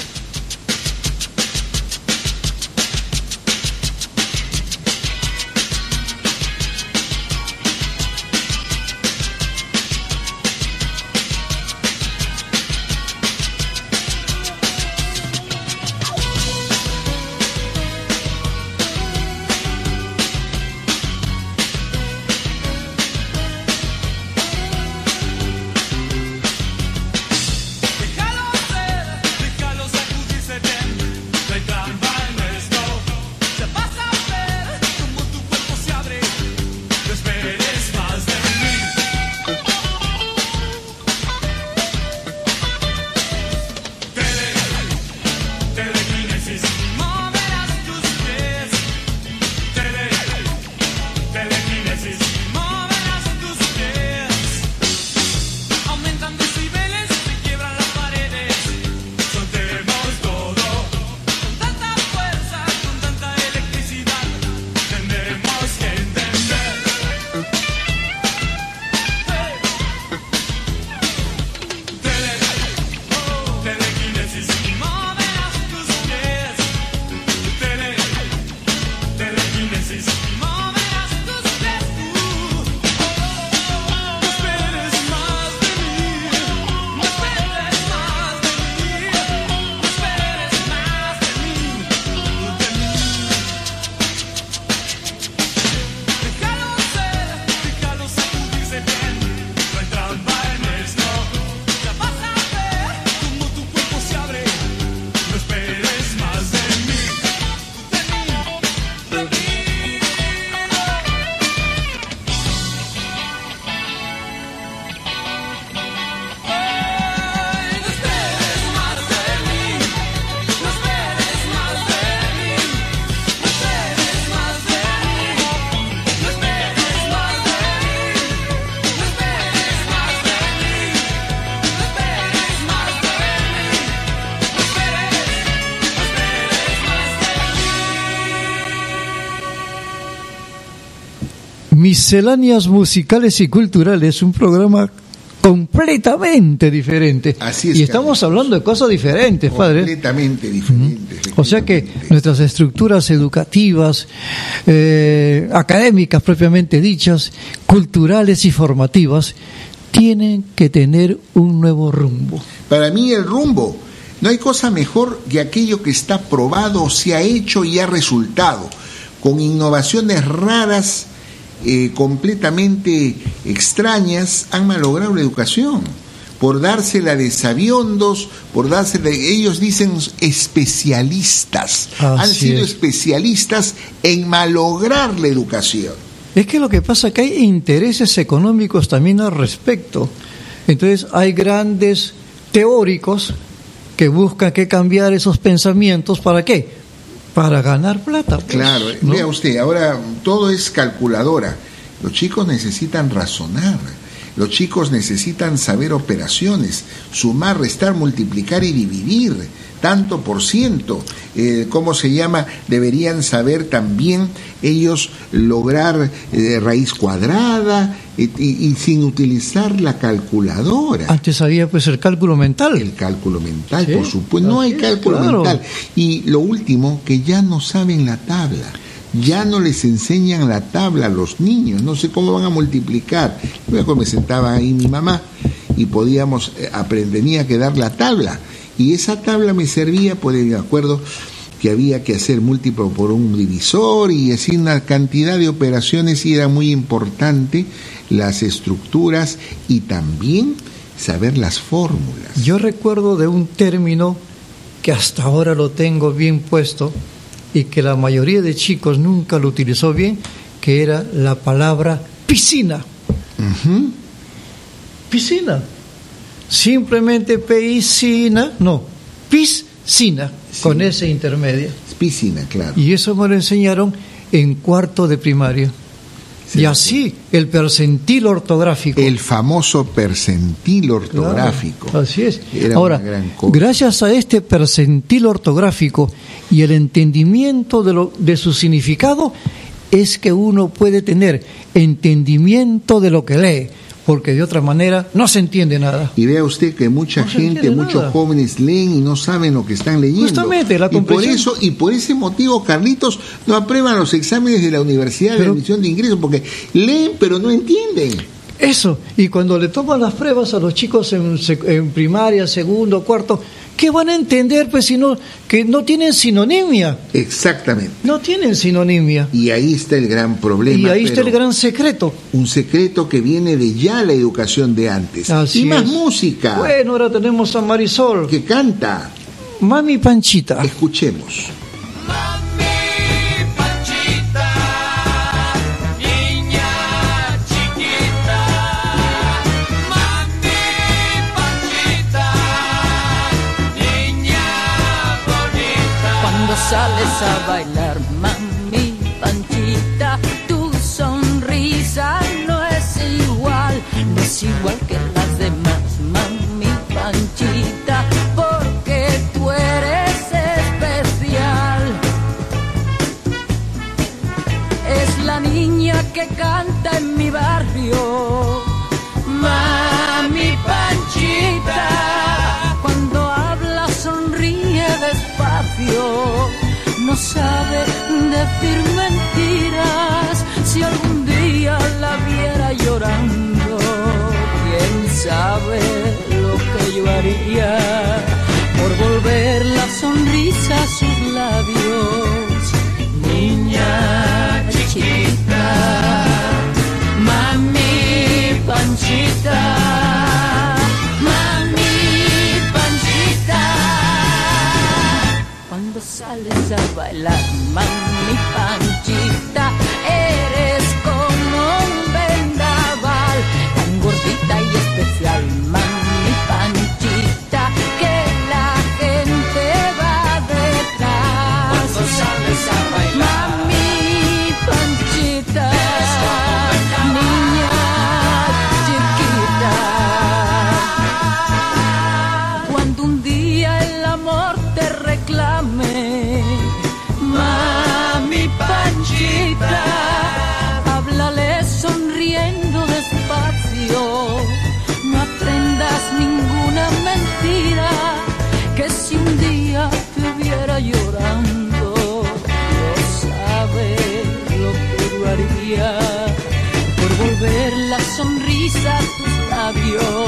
Misceláneas Musicales y Culturales, un programa completamente diferente. Así es, y estamos hablando de cosas diferentes, padre. Completamente diferentes. O sea que nuestras estructuras educativas, eh, académicas propiamente dichas, culturales y formativas, tienen que tener un nuevo rumbo. Para mí el rumbo, no hay cosa mejor que aquello que está probado, se ha hecho y ha resultado, con innovaciones raras, eh, completamente extrañas, han malogrado la educación. Por dársela de sabiondos, por dársela de... Ellos dicen especialistas. han sido es. especialistas en malograr la educación. Es que lo que pasa es que hay intereses económicos también al respecto. Entonces hay grandes teóricos que buscan que cambiar esos pensamientos para qué? Para ganar plata. pues, Claro, ¿no? vea usted, ahora todo es calculadora. Los chicos necesitan razonar. Los chicos necesitan saber operaciones, sumar, restar, multiplicar y dividir, tanto por ciento. Eh, ¿Cómo se llama? Deberían saber también ellos lograr eh, raíz cuadrada eh, y, y sin utilizar la calculadora. Antes había pues el cálculo mental. El cálculo mental, Sí, por supuesto. No hay cálculo claro. mental. Y lo último, que ya no saben la tabla. Ya no les enseñan la tabla a los niños. No sé cómo van a multiplicar. Luego me sentaba ahí mi mamá y podíamos, eh, aprender, tenía que dar la tabla. Y esa tabla me servía, pues me acuerdo que había que hacer múltiplo por un divisor y así una cantidad de operaciones y era muy importante las estructuras y también saber las fórmulas. Yo recuerdo de un término que hasta ahora lo tengo bien puesto y que la mayoría de chicos nunca lo utilizó bien, que era la palabra piscina. Piscina. Simplemente piscina, no, piscina, con ese intermedio. Piscina, claro. Y eso me lo enseñaron en cuarto de primaria. y así, el percentil ortográfico. El famoso percentil ortográfico. Claro, así es. Era Ahora, una gran cosa. gracias a este percentil ortográfico y el entendimiento de, lo, de su significado, es que uno puede tener entendimiento de lo que lee, porque de otra manera no se entiende nada. Y vea usted que mucha No gente, muchos nada. jóvenes leen y no saben lo que están leyendo. Justamente, la y por comprensión. eso y por ese motivo, Carlitos, no aprueban los exámenes de la universidad de Pero- admisión de ingreso porque leen pero no entienden. Eso, y cuando le toman las pruebas a los chicos en, en primaria, segundo, cuarto, ¿qué van a entender pues si no, que no tienen sinonimia? Exactamente. No tienen sinonimia. Y ahí está el gran problema. Y ahí está el gran secreto. Un secreto que viene de ya la educación de antes. Así y más es. música. Bueno, ahora tenemos a Marisol. Que canta. Mami Panchita. Escuchemos. A bailar, mami Panchita, tu sonrisa no es igual, no es igual que las demás, mami Panchita, porque tú eres especial. Es la niña que canta en mi barrio. No sabe decir mentiras. Si algún día la viera llorando, quién sabe lo que yo haría por volver la sonrisa love. labios.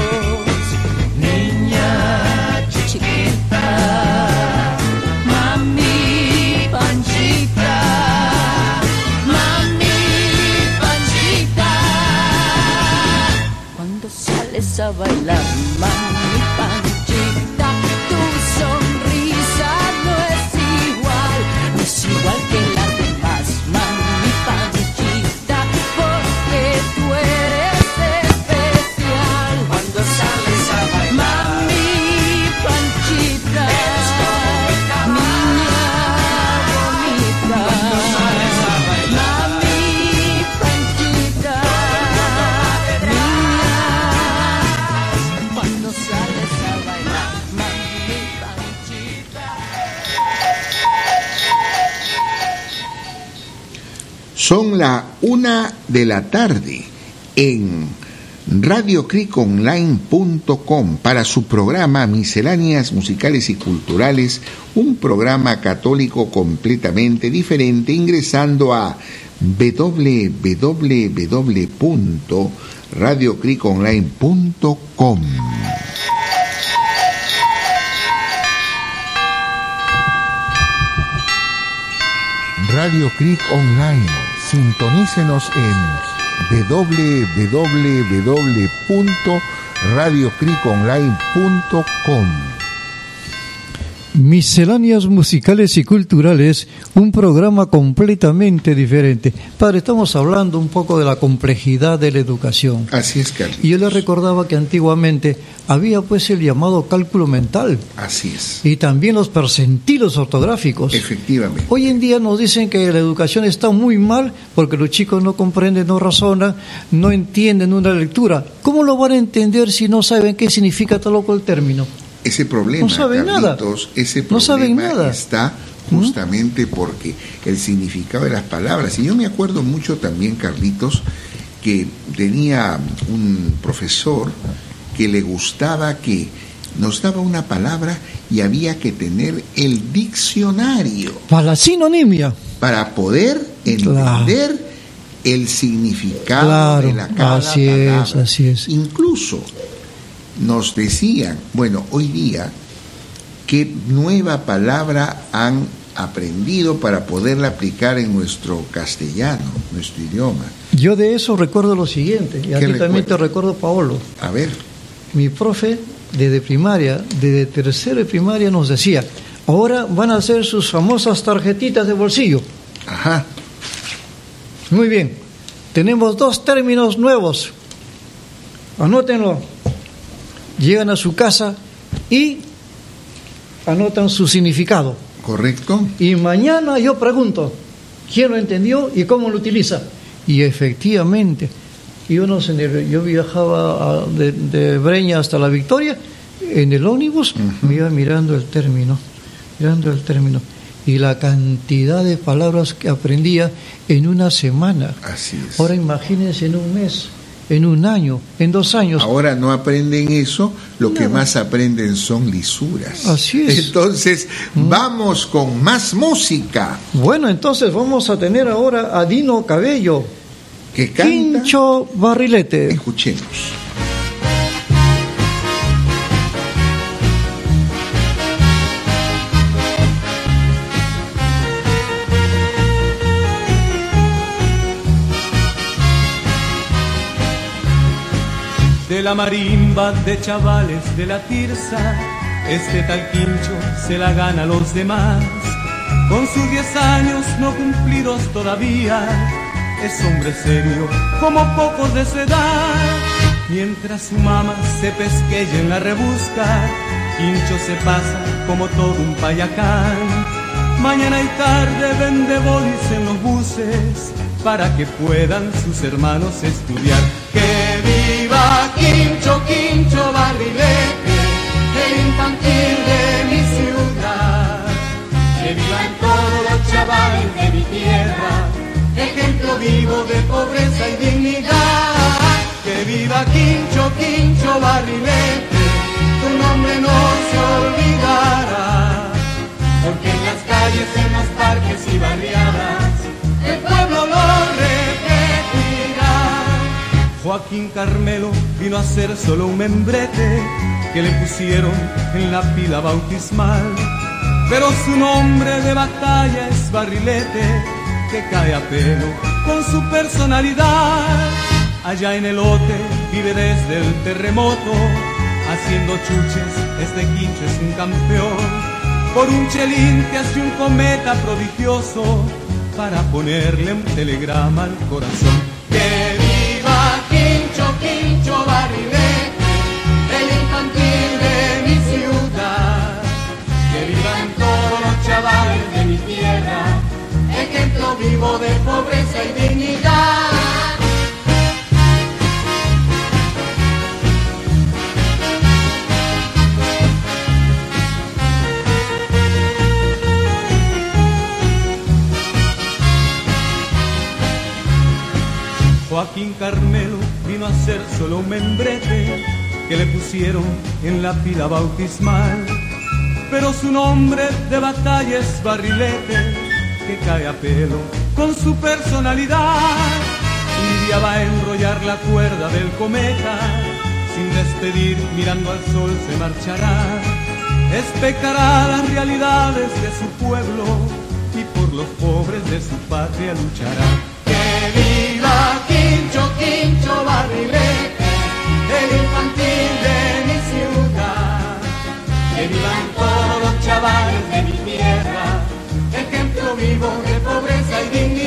Una de la tarde en radiocriconline.com para su programa Misceláneas Musicales y Culturales, un programa católico completamente diferente, ingresando a www.radiocriconline.com. Radio Cric Online. Sintonícenos en www.radiocriconline.com. Misceláneas musicales y culturales, un programa completamente diferente. Padre, estamos hablando un poco de la complejidad de la educación. Así es, Carlos. Y yo le recordaba que antiguamente había pues el llamado cálculo mental Así es. y también los percentilos ortográficos. Efectivamente. Hoy en día nos dicen que la educación está muy mal porque los chicos no comprenden, no razonan, no entienden una lectura. ¿Cómo lo van a entender si no saben qué significa tal o cual término? Ese problema, No saben nada. Carlitos, ese No saben problema nada. está justamente porque el significado de las palabras. Y yo me acuerdo mucho también, Carlitos, que tenía un profesor que le gustaba que nos daba una palabra y había que tener el diccionario Para la sinonimia. para poder entender el significado Claro, de la cada así es, así es. Incluso nos decían, bueno, hoy día, qué nueva palabra han aprendido para poderla aplicar en nuestro castellano, nuestro idioma. Yo de eso recuerdo lo siguiente, y a ti ¿Qué también te recuerdo, Paolo. A ver, Mi profe, desde primaria, desde tercero de primaria, nos decía, ahora van a hacer sus famosas tarjetitas de bolsillo. ajá, Muy bien, tenemos dos términos nuevos. Anótenlo. Llegan a su casa y anotan su significado. correcto, Y mañana yo pregunto, ¿quién lo entendió y cómo lo utiliza? Y efectivamente, yo no sé, yo viajaba de Breña hasta La Victoria, en el ómnibus me iba mirando el término, mirando el término, y la cantidad de palabras que aprendía en una semana. así es. Ahora imagínense en un mes, en un año, en dos años. Ahora no aprenden eso, lo que más aprenden son lisuras. Así es. Mm. Entonces, vamos con más música. Bueno, entonces vamos a tener ahora a Dino Cabello, Que canta, Quincho Barrilete. escuchemos. De la marimba de chavales de la tirsa, este tal quincho se la gana a los demás. Con sus diez años no cumplidos todavía, es hombre serio como pocos de su edad. Mientras su mamá se pesquella en la rebusca, Quincho se pasa como todo un payacán. Mañana y tarde vende bolis en los buses para que puedan sus hermanos estudiar. ¡Que viva Quincho, Quincho ser solo un membrete que le pusieron en la pila bautismal. Pero su nombre de batalla es barrilete que cae a pelo con su personalidad. Allá en el lote vive desde el terremoto, haciendo chuches, este quincho es un campeón. Por un chelín que hace un cometa prodigioso para ponerle un telegrama al corazón. ¡Que viva Quincho, Quincho El infantil de mi ciudad! ¡Que vivan todos los chavales de mi tierra, ejemplo vivo de pobreza y dignidad! Joaquín Carmelo vino a ser solo un membrete que le pusieron en la pila bautismal. Pero su nombre de batalla es barrilete que cae a pelo con su personalidad. Un día va a enrollar la cuerda del cometa, sin despedir, mirando al sol se marchará. Especará las realidades de su pueblo y por los pobres de su patria luchará. ¡Que viva Quincho Barrilete, el infantil de mi ciudad! ¡Que vivan todos los chavales de mi tierra, ejemplo vivo de pobreza y dignidad!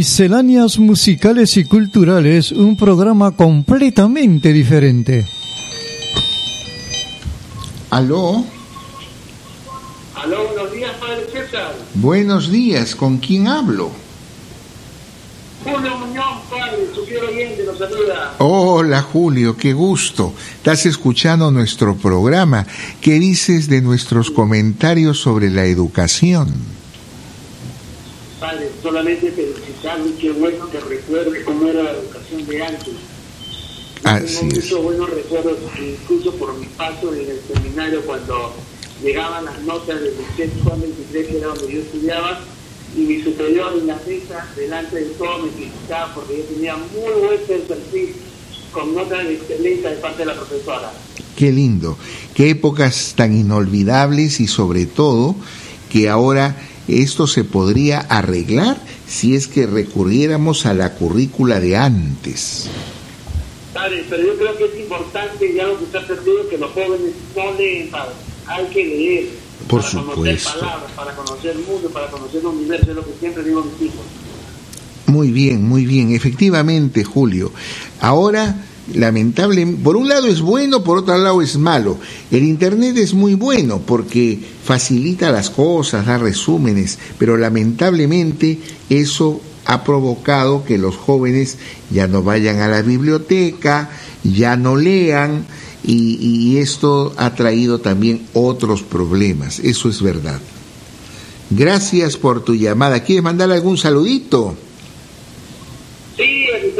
Misceláneas musicales y culturales, un programa completamente diferente. Aló, Aló, buenos días, Padre César. buenos días, ¿con quién hablo? Julio Muñoz, Padre, su fiel oyente, nos saluda. Hola Julio, qué gusto. Estás escuchando nuestro programa. ¿Qué dices de nuestros comentarios sobre la educación? Padre, solamente felicitarle, qué bueno que recuerde cómo era la educación de antes. Así Tengo es. muchos buenos recuerdos, incluso por mi paso en el seminario, cuando llegaban las notas del Liceo Juan 23, que era donde yo estudiaba, y mi superior en la mesa, delante de todo, me criticaba porque yo tenía muy buen perfil, con notas excelentes de parte de la profesora. Qué lindo. Qué épocas tan inolvidables y sobre todo que ahora esto se podría arreglar si es que recurriéramos a la currícula de antes. Padre, pero yo creo que es importante, ya lo que ha perdido, que los jóvenes no leen, padre. Hay que leer. Por para supuesto. conocer palabras, para conocer el mundo, para conocer el universo, es lo que siempre digo a mis hijos. Muy bien, muy bien. Efectivamente, Julio. Ahora, lamentable, por un lado es bueno, por otro lado es malo. El Internet es muy bueno porque facilita las cosas, da resúmenes, pero lamentablemente eso ha provocado que los jóvenes ya no vayan a la biblioteca, ya no lean, y, esto ha traído también otros problemas. Eso es verdad. Gracias por tu llamada. ¿Quieres mandar algún saludito? Sí, a mis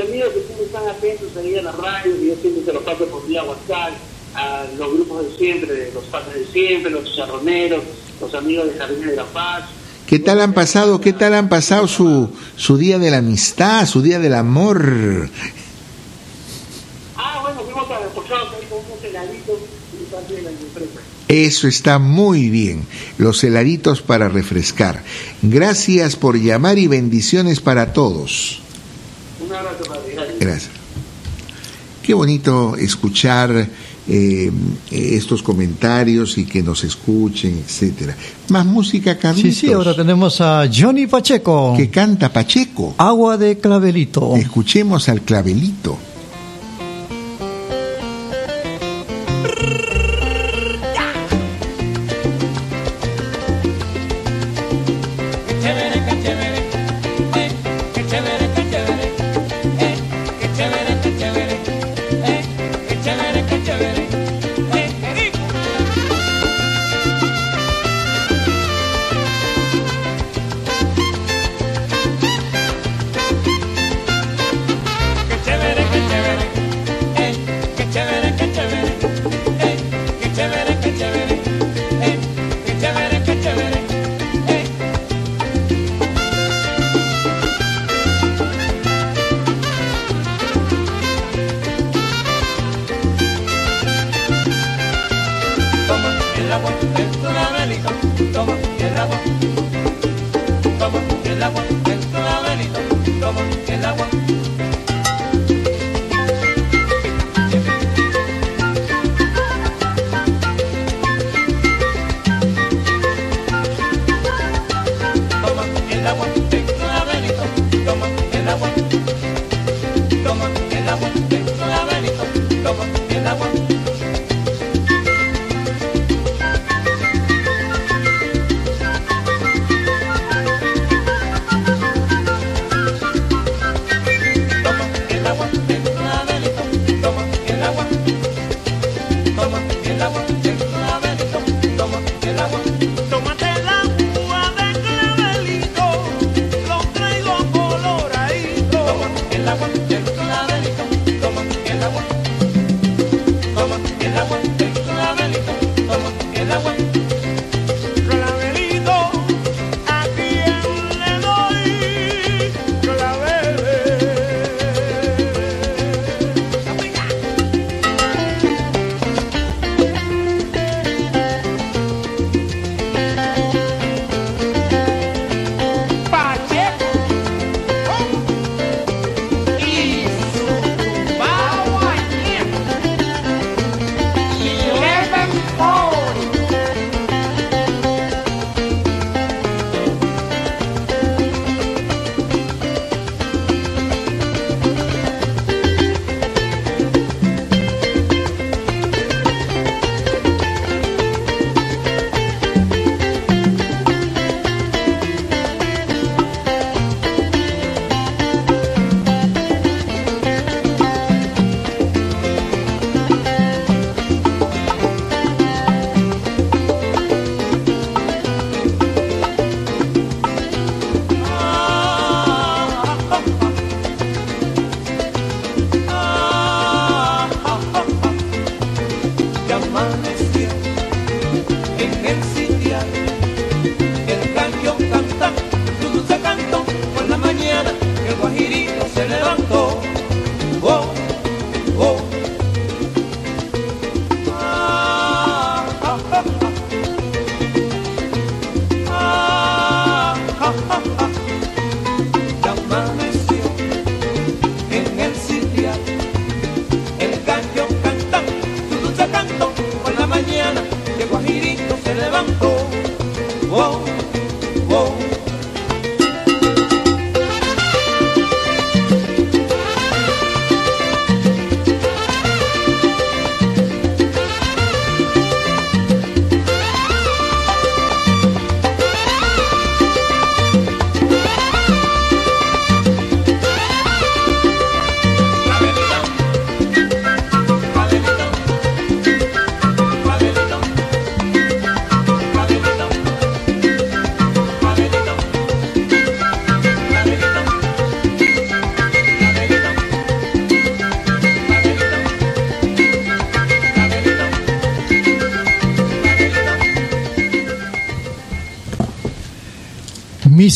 están atentos ahí a la radio, y yo siempre se los paso por vía WhatsApp, a los grupos de siempre, de los padres de siempre, los chicharroneros, los amigos de Jardines de la Paz. ¿Qué tal han pasado? ¿Qué tal han pasado su, su día de la amistad, su día del amor? Ah, bueno, fuimos a con unos heladitos y parte de la empresa. Eso está muy bien. Los heladitos para refrescar. Gracias por llamar y bendiciones para todos. Un abrazo, padre. Gracias. Qué bonito escuchar eh, estos comentarios y que nos escuchen, etcétera. Más música, Carlitos. Sí, sí, ahora tenemos a Johnny Pacheco. Que canta Pacheco. Agua de clavelito. Escuchemos al clavelito.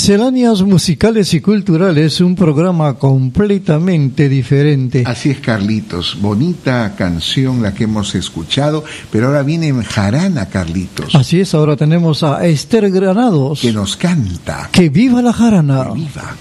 Misceláneas musicales y culturales, un programa completamente diferente. Así es, Carlitos. Bonita canción la que hemos escuchado, pero ahora viene en jarana, Carlitos. Así es, ahora tenemos a Esther Granados. Que nos canta. Que viva la jarana. Que viva.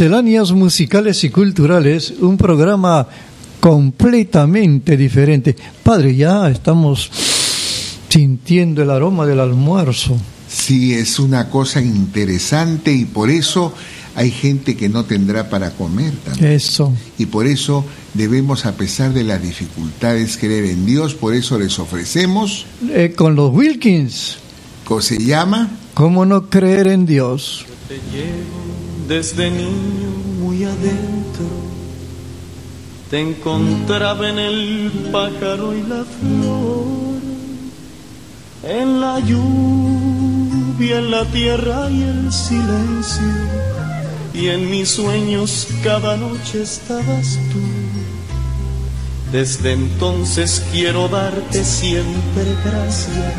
Misceláneas musicales y culturales, un programa completamente diferente. Padre, ya estamos sintiendo el aroma del almuerzo. Sí, es una cosa interesante y por eso hay gente que no tendrá para comer también. Eso. Y por eso debemos, a pesar de las dificultades, creer en Dios, por eso les ofrecemos. Eh, con los Wilkins. ¿Cómo se llama? ¿Cómo no creer en Dios? Yo te llevo desde niño muy adentro. Te encontraba en el pájaro y la flor, en la lluvia, en la tierra y el silencio. Y en mis sueños cada noche estabas tú. Desde entonces quiero darte siempre gracias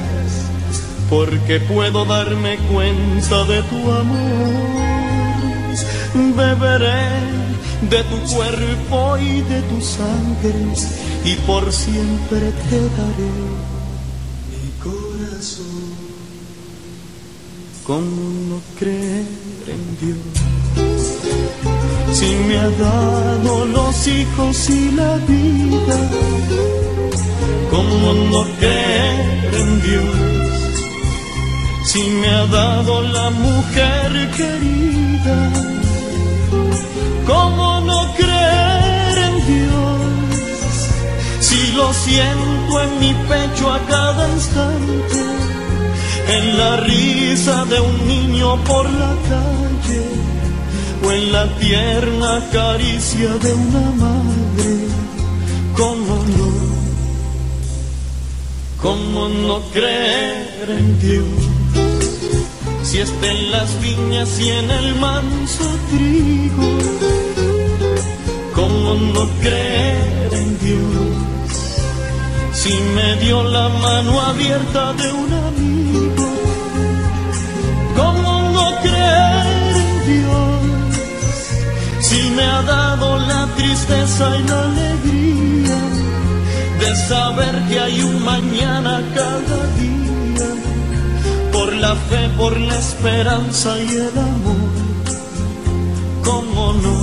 porque puedo darme cuenta de tu amor. Beberé de tu cuerpo y de tu sangre y por siempre te daré mi corazón. ¿Cómo no creer en Dios? Si me ha dado los hijos y la vida, ¿cómo no creer en Dios? si me ha dado la mujer querida, ¿cómo no creer en Dios? Si lo siento en mi pecho a cada instante, en la risa de un niño por la calle, o en la tierna caricia de una madre, ¿cómo no? ¿Cómo no creer en Dios? Si está en las viñas y en el manso trigo, ¿cómo no creer en Dios? Si me dio la mano abierta de un amigo, ¿cómo no creer en Dios? Si me ha dado la tristeza y la alegría de saber que hay un mañana cada día la fe, por la esperanza y el amor. ¿Cómo no?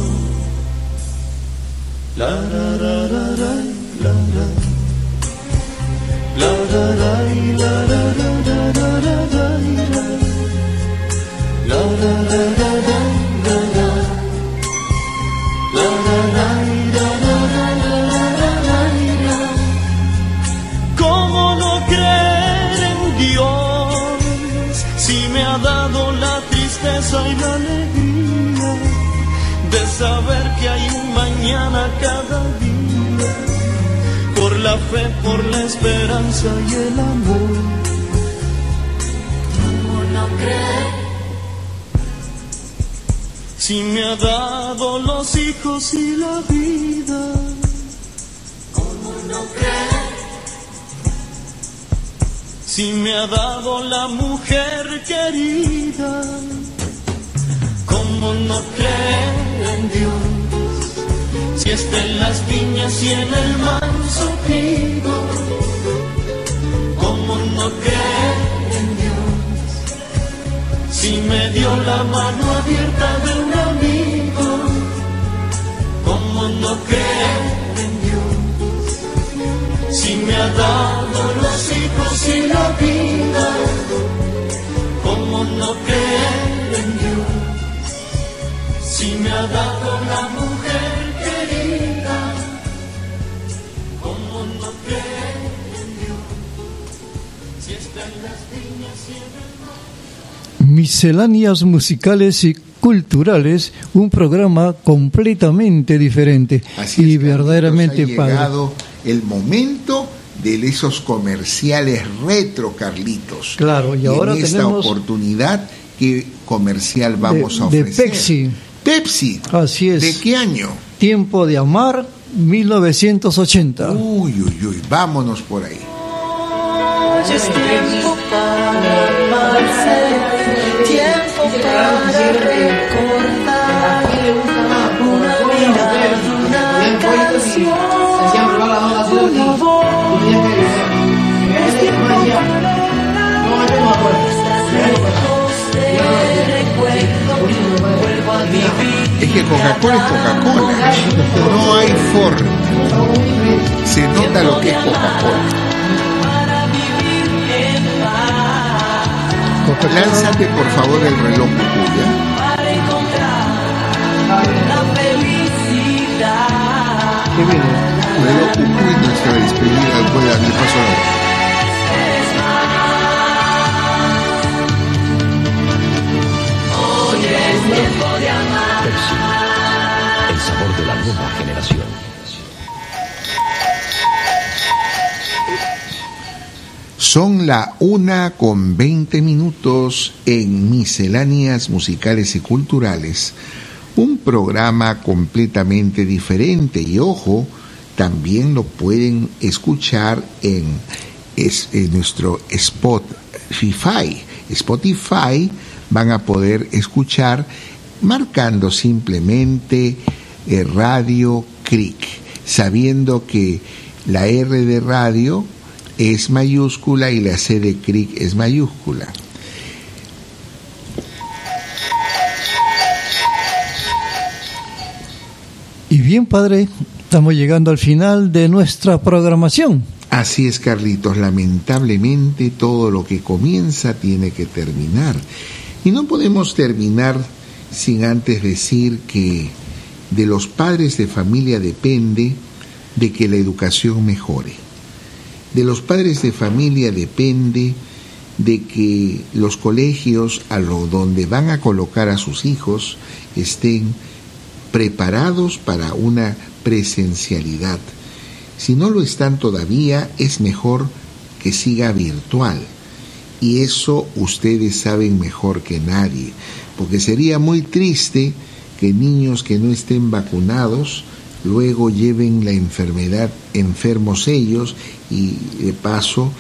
La la la la la la la. La la la la la la la tristeza y la alegría de saber que hay un mañana cada día, por la fe, por la esperanza y el amor. ¿Cómo no creer? Si me ha dado los hijos y la vida, ¿Cómo no creer? si me ha dado la mujer querida, ¿cómo no creer en Dios? Si está en las viñas y en el manso trigo, ¿cómo no creer en Dios? Si me dio la mano abierta de un amigo, ¿cómo no creer en Dios? Si me ha dado los hijos y la vida, ¿cómo no creer en Dios? Si me ha dado la mujer querida, ¿cómo no creer en Dios? Si está en las viñas y en el mar. Misceláneas musicales y culturales, un programa completamente diferente Así y es, verdaderamente ha padre. llegado el momento de esos comerciales retro, Carlitos. Claro, y ahora en esta tenemos oportunidad, ¿qué comercial vamos a de, de ofrecer? Pepsi. Pepsi. Así es. ¿De qué año? Tiempo de amar, 1980. Uy, uy, uy, vámonos por ahí. Es tiempo para amarse, tiempo para recordar una mirada, una canción, una voz. Es tiempo para Es que Coca-Cola es Coca-Cola. No hay forma. Se nota lo que es Coca-Cola. Lánzate por favor el reloj Cucuya. ¿Qué viene? Luego Cucuy, nuestra despedida, después de darle paso a la- Son la una con 20 minutos en Misceláneas Musicales y Culturales, un programa completamente diferente y ojo, también lo pueden escuchar en, es- en nuestro Spotify. Spotify van a poder escuchar marcando simplemente eh, Radio Cric, sabiendo que la R de radio es mayúscula y la C de Cric es mayúscula. Y bien, padre, estamos llegando al final de nuestra programación. Así es, Carlitos, lamentablemente todo lo que comienza tiene que terminar. Y no podemos terminar sin antes decir que de los padres de familia depende de que la educación mejore. De los padres de familia depende de que los colegios a lo donde van a colocar a sus hijos estén preparados para una presencialidad. Si no lo están todavía, es mejor que siga virtual. Y eso ustedes saben mejor que nadie, porque sería muy triste que niños que no estén vacunados luego lleven la enfermedad enfermos ellos y de paso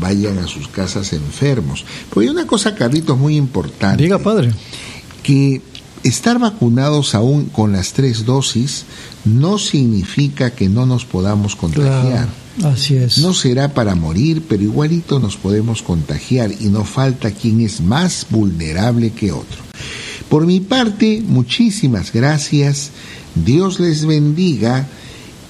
vayan a sus casas enfermos. Porque hay una cosa, Carlitos, muy importante. Diga, padre. Que estar vacunados aún con las tres dosis no significa que no nos podamos contagiar. Claro, así es. No será para morir, pero igualito nos podemos contagiar y no falta quien es más vulnerable que otro. Por mi parte, muchísimas gracias. Dios les bendiga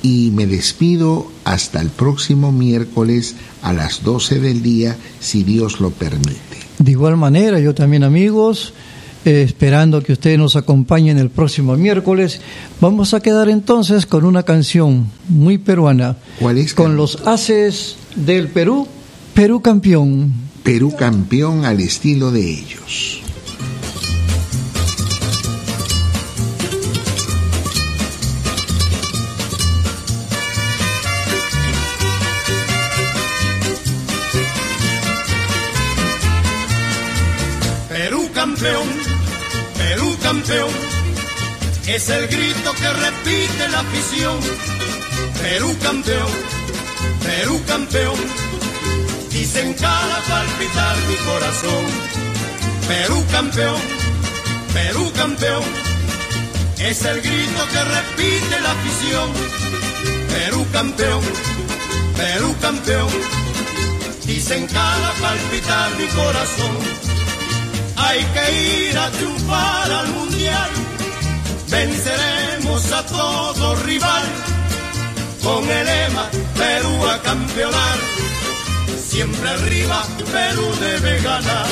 y me despido hasta el próximo miércoles a las 12 del día, si Dios lo permite. De igual manera, yo también, amigos, eh, esperando que ustedes nos acompañen el próximo miércoles, vamos a quedar entonces con una canción muy peruana. ¿Cuál es? Con los haces del Perú, Perú campeón. Perú campeón al estilo de ellos. Campeón, Perú campeón, es el grito que repite la afición. Perú campeón, Perú campeón, dicen cada palpitar mi corazón. Perú campeón, Perú campeón, es el grito que repite la afición. Perú campeón, Perú campeón, dicen cada palpitar mi corazón. Hay que ir a triunfar al mundial. Venceremos a todo rival. Con el lema Perú a campeonar. Siempre arriba Perú debe ganar.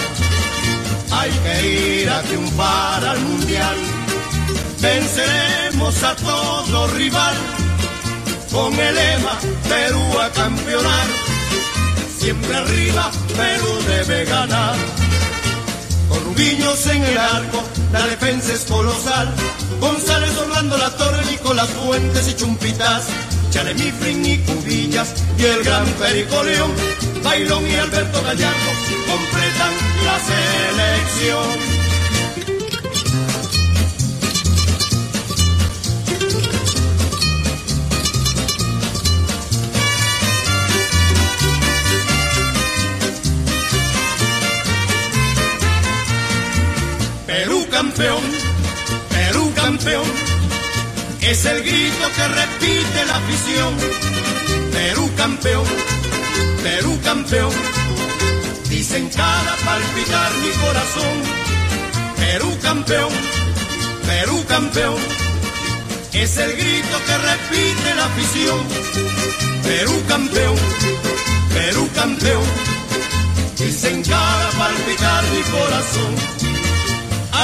Hay que ir a triunfar al mundial. Venceremos a todo rival. Con el lema Perú a campeonar. Siempre arriba Perú debe ganar. Con Rubiños en el arco, la defensa es colosal. González Orlando La Torre, Nicolás Fuentes y Chumpitas. Chalemifrin y Cubillas y el gran Perico León. Bailón y Alberto Gallardo completan la selección. Campeón, Perú campeón, es el grito que repite la afición. Perú campeón, Perú campeón, dicen cada palpitar mi corazón. Perú campeón, Perú campeón, es el grito que repite la afición. Perú campeón, Perú campeón, dicen cada palpitar mi corazón.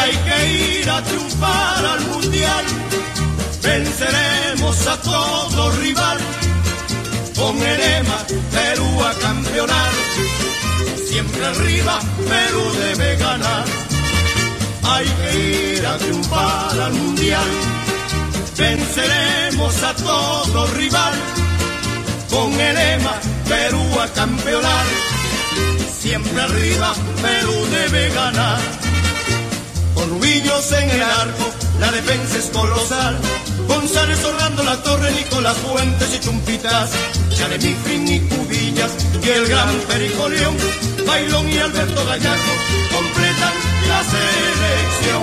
Hay que ir a triunfar al mundial. todo rival. Con el lema Perú a campeonar. Siempre arriba, Perú debe ganar. Hay que ir a triunfar al mundial. Venceremos a todo rival. Con el lema Perú a campeonar. Siempre arriba, Perú debe ganar. Con rubillos en el arco, la defensa es colosal. González Orlando, La Torre, Nicolás Fuentes y Chumpitas. Fin y Cubillas y el gran Perico León. Bailón y Alberto Gallaco completan la selección.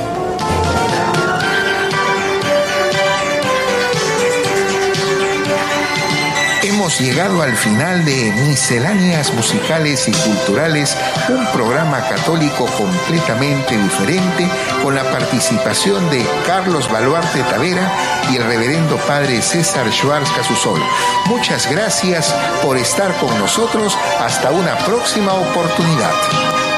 Hemos llegado al final de Misceláneas Musicales y Culturales, un programa católico completamente diferente con la participación de Carlos Baluarte Tavera y el reverendo padre César Schwarz Casusol. Muchas gracias por estar con nosotros. Hasta una próxima oportunidad.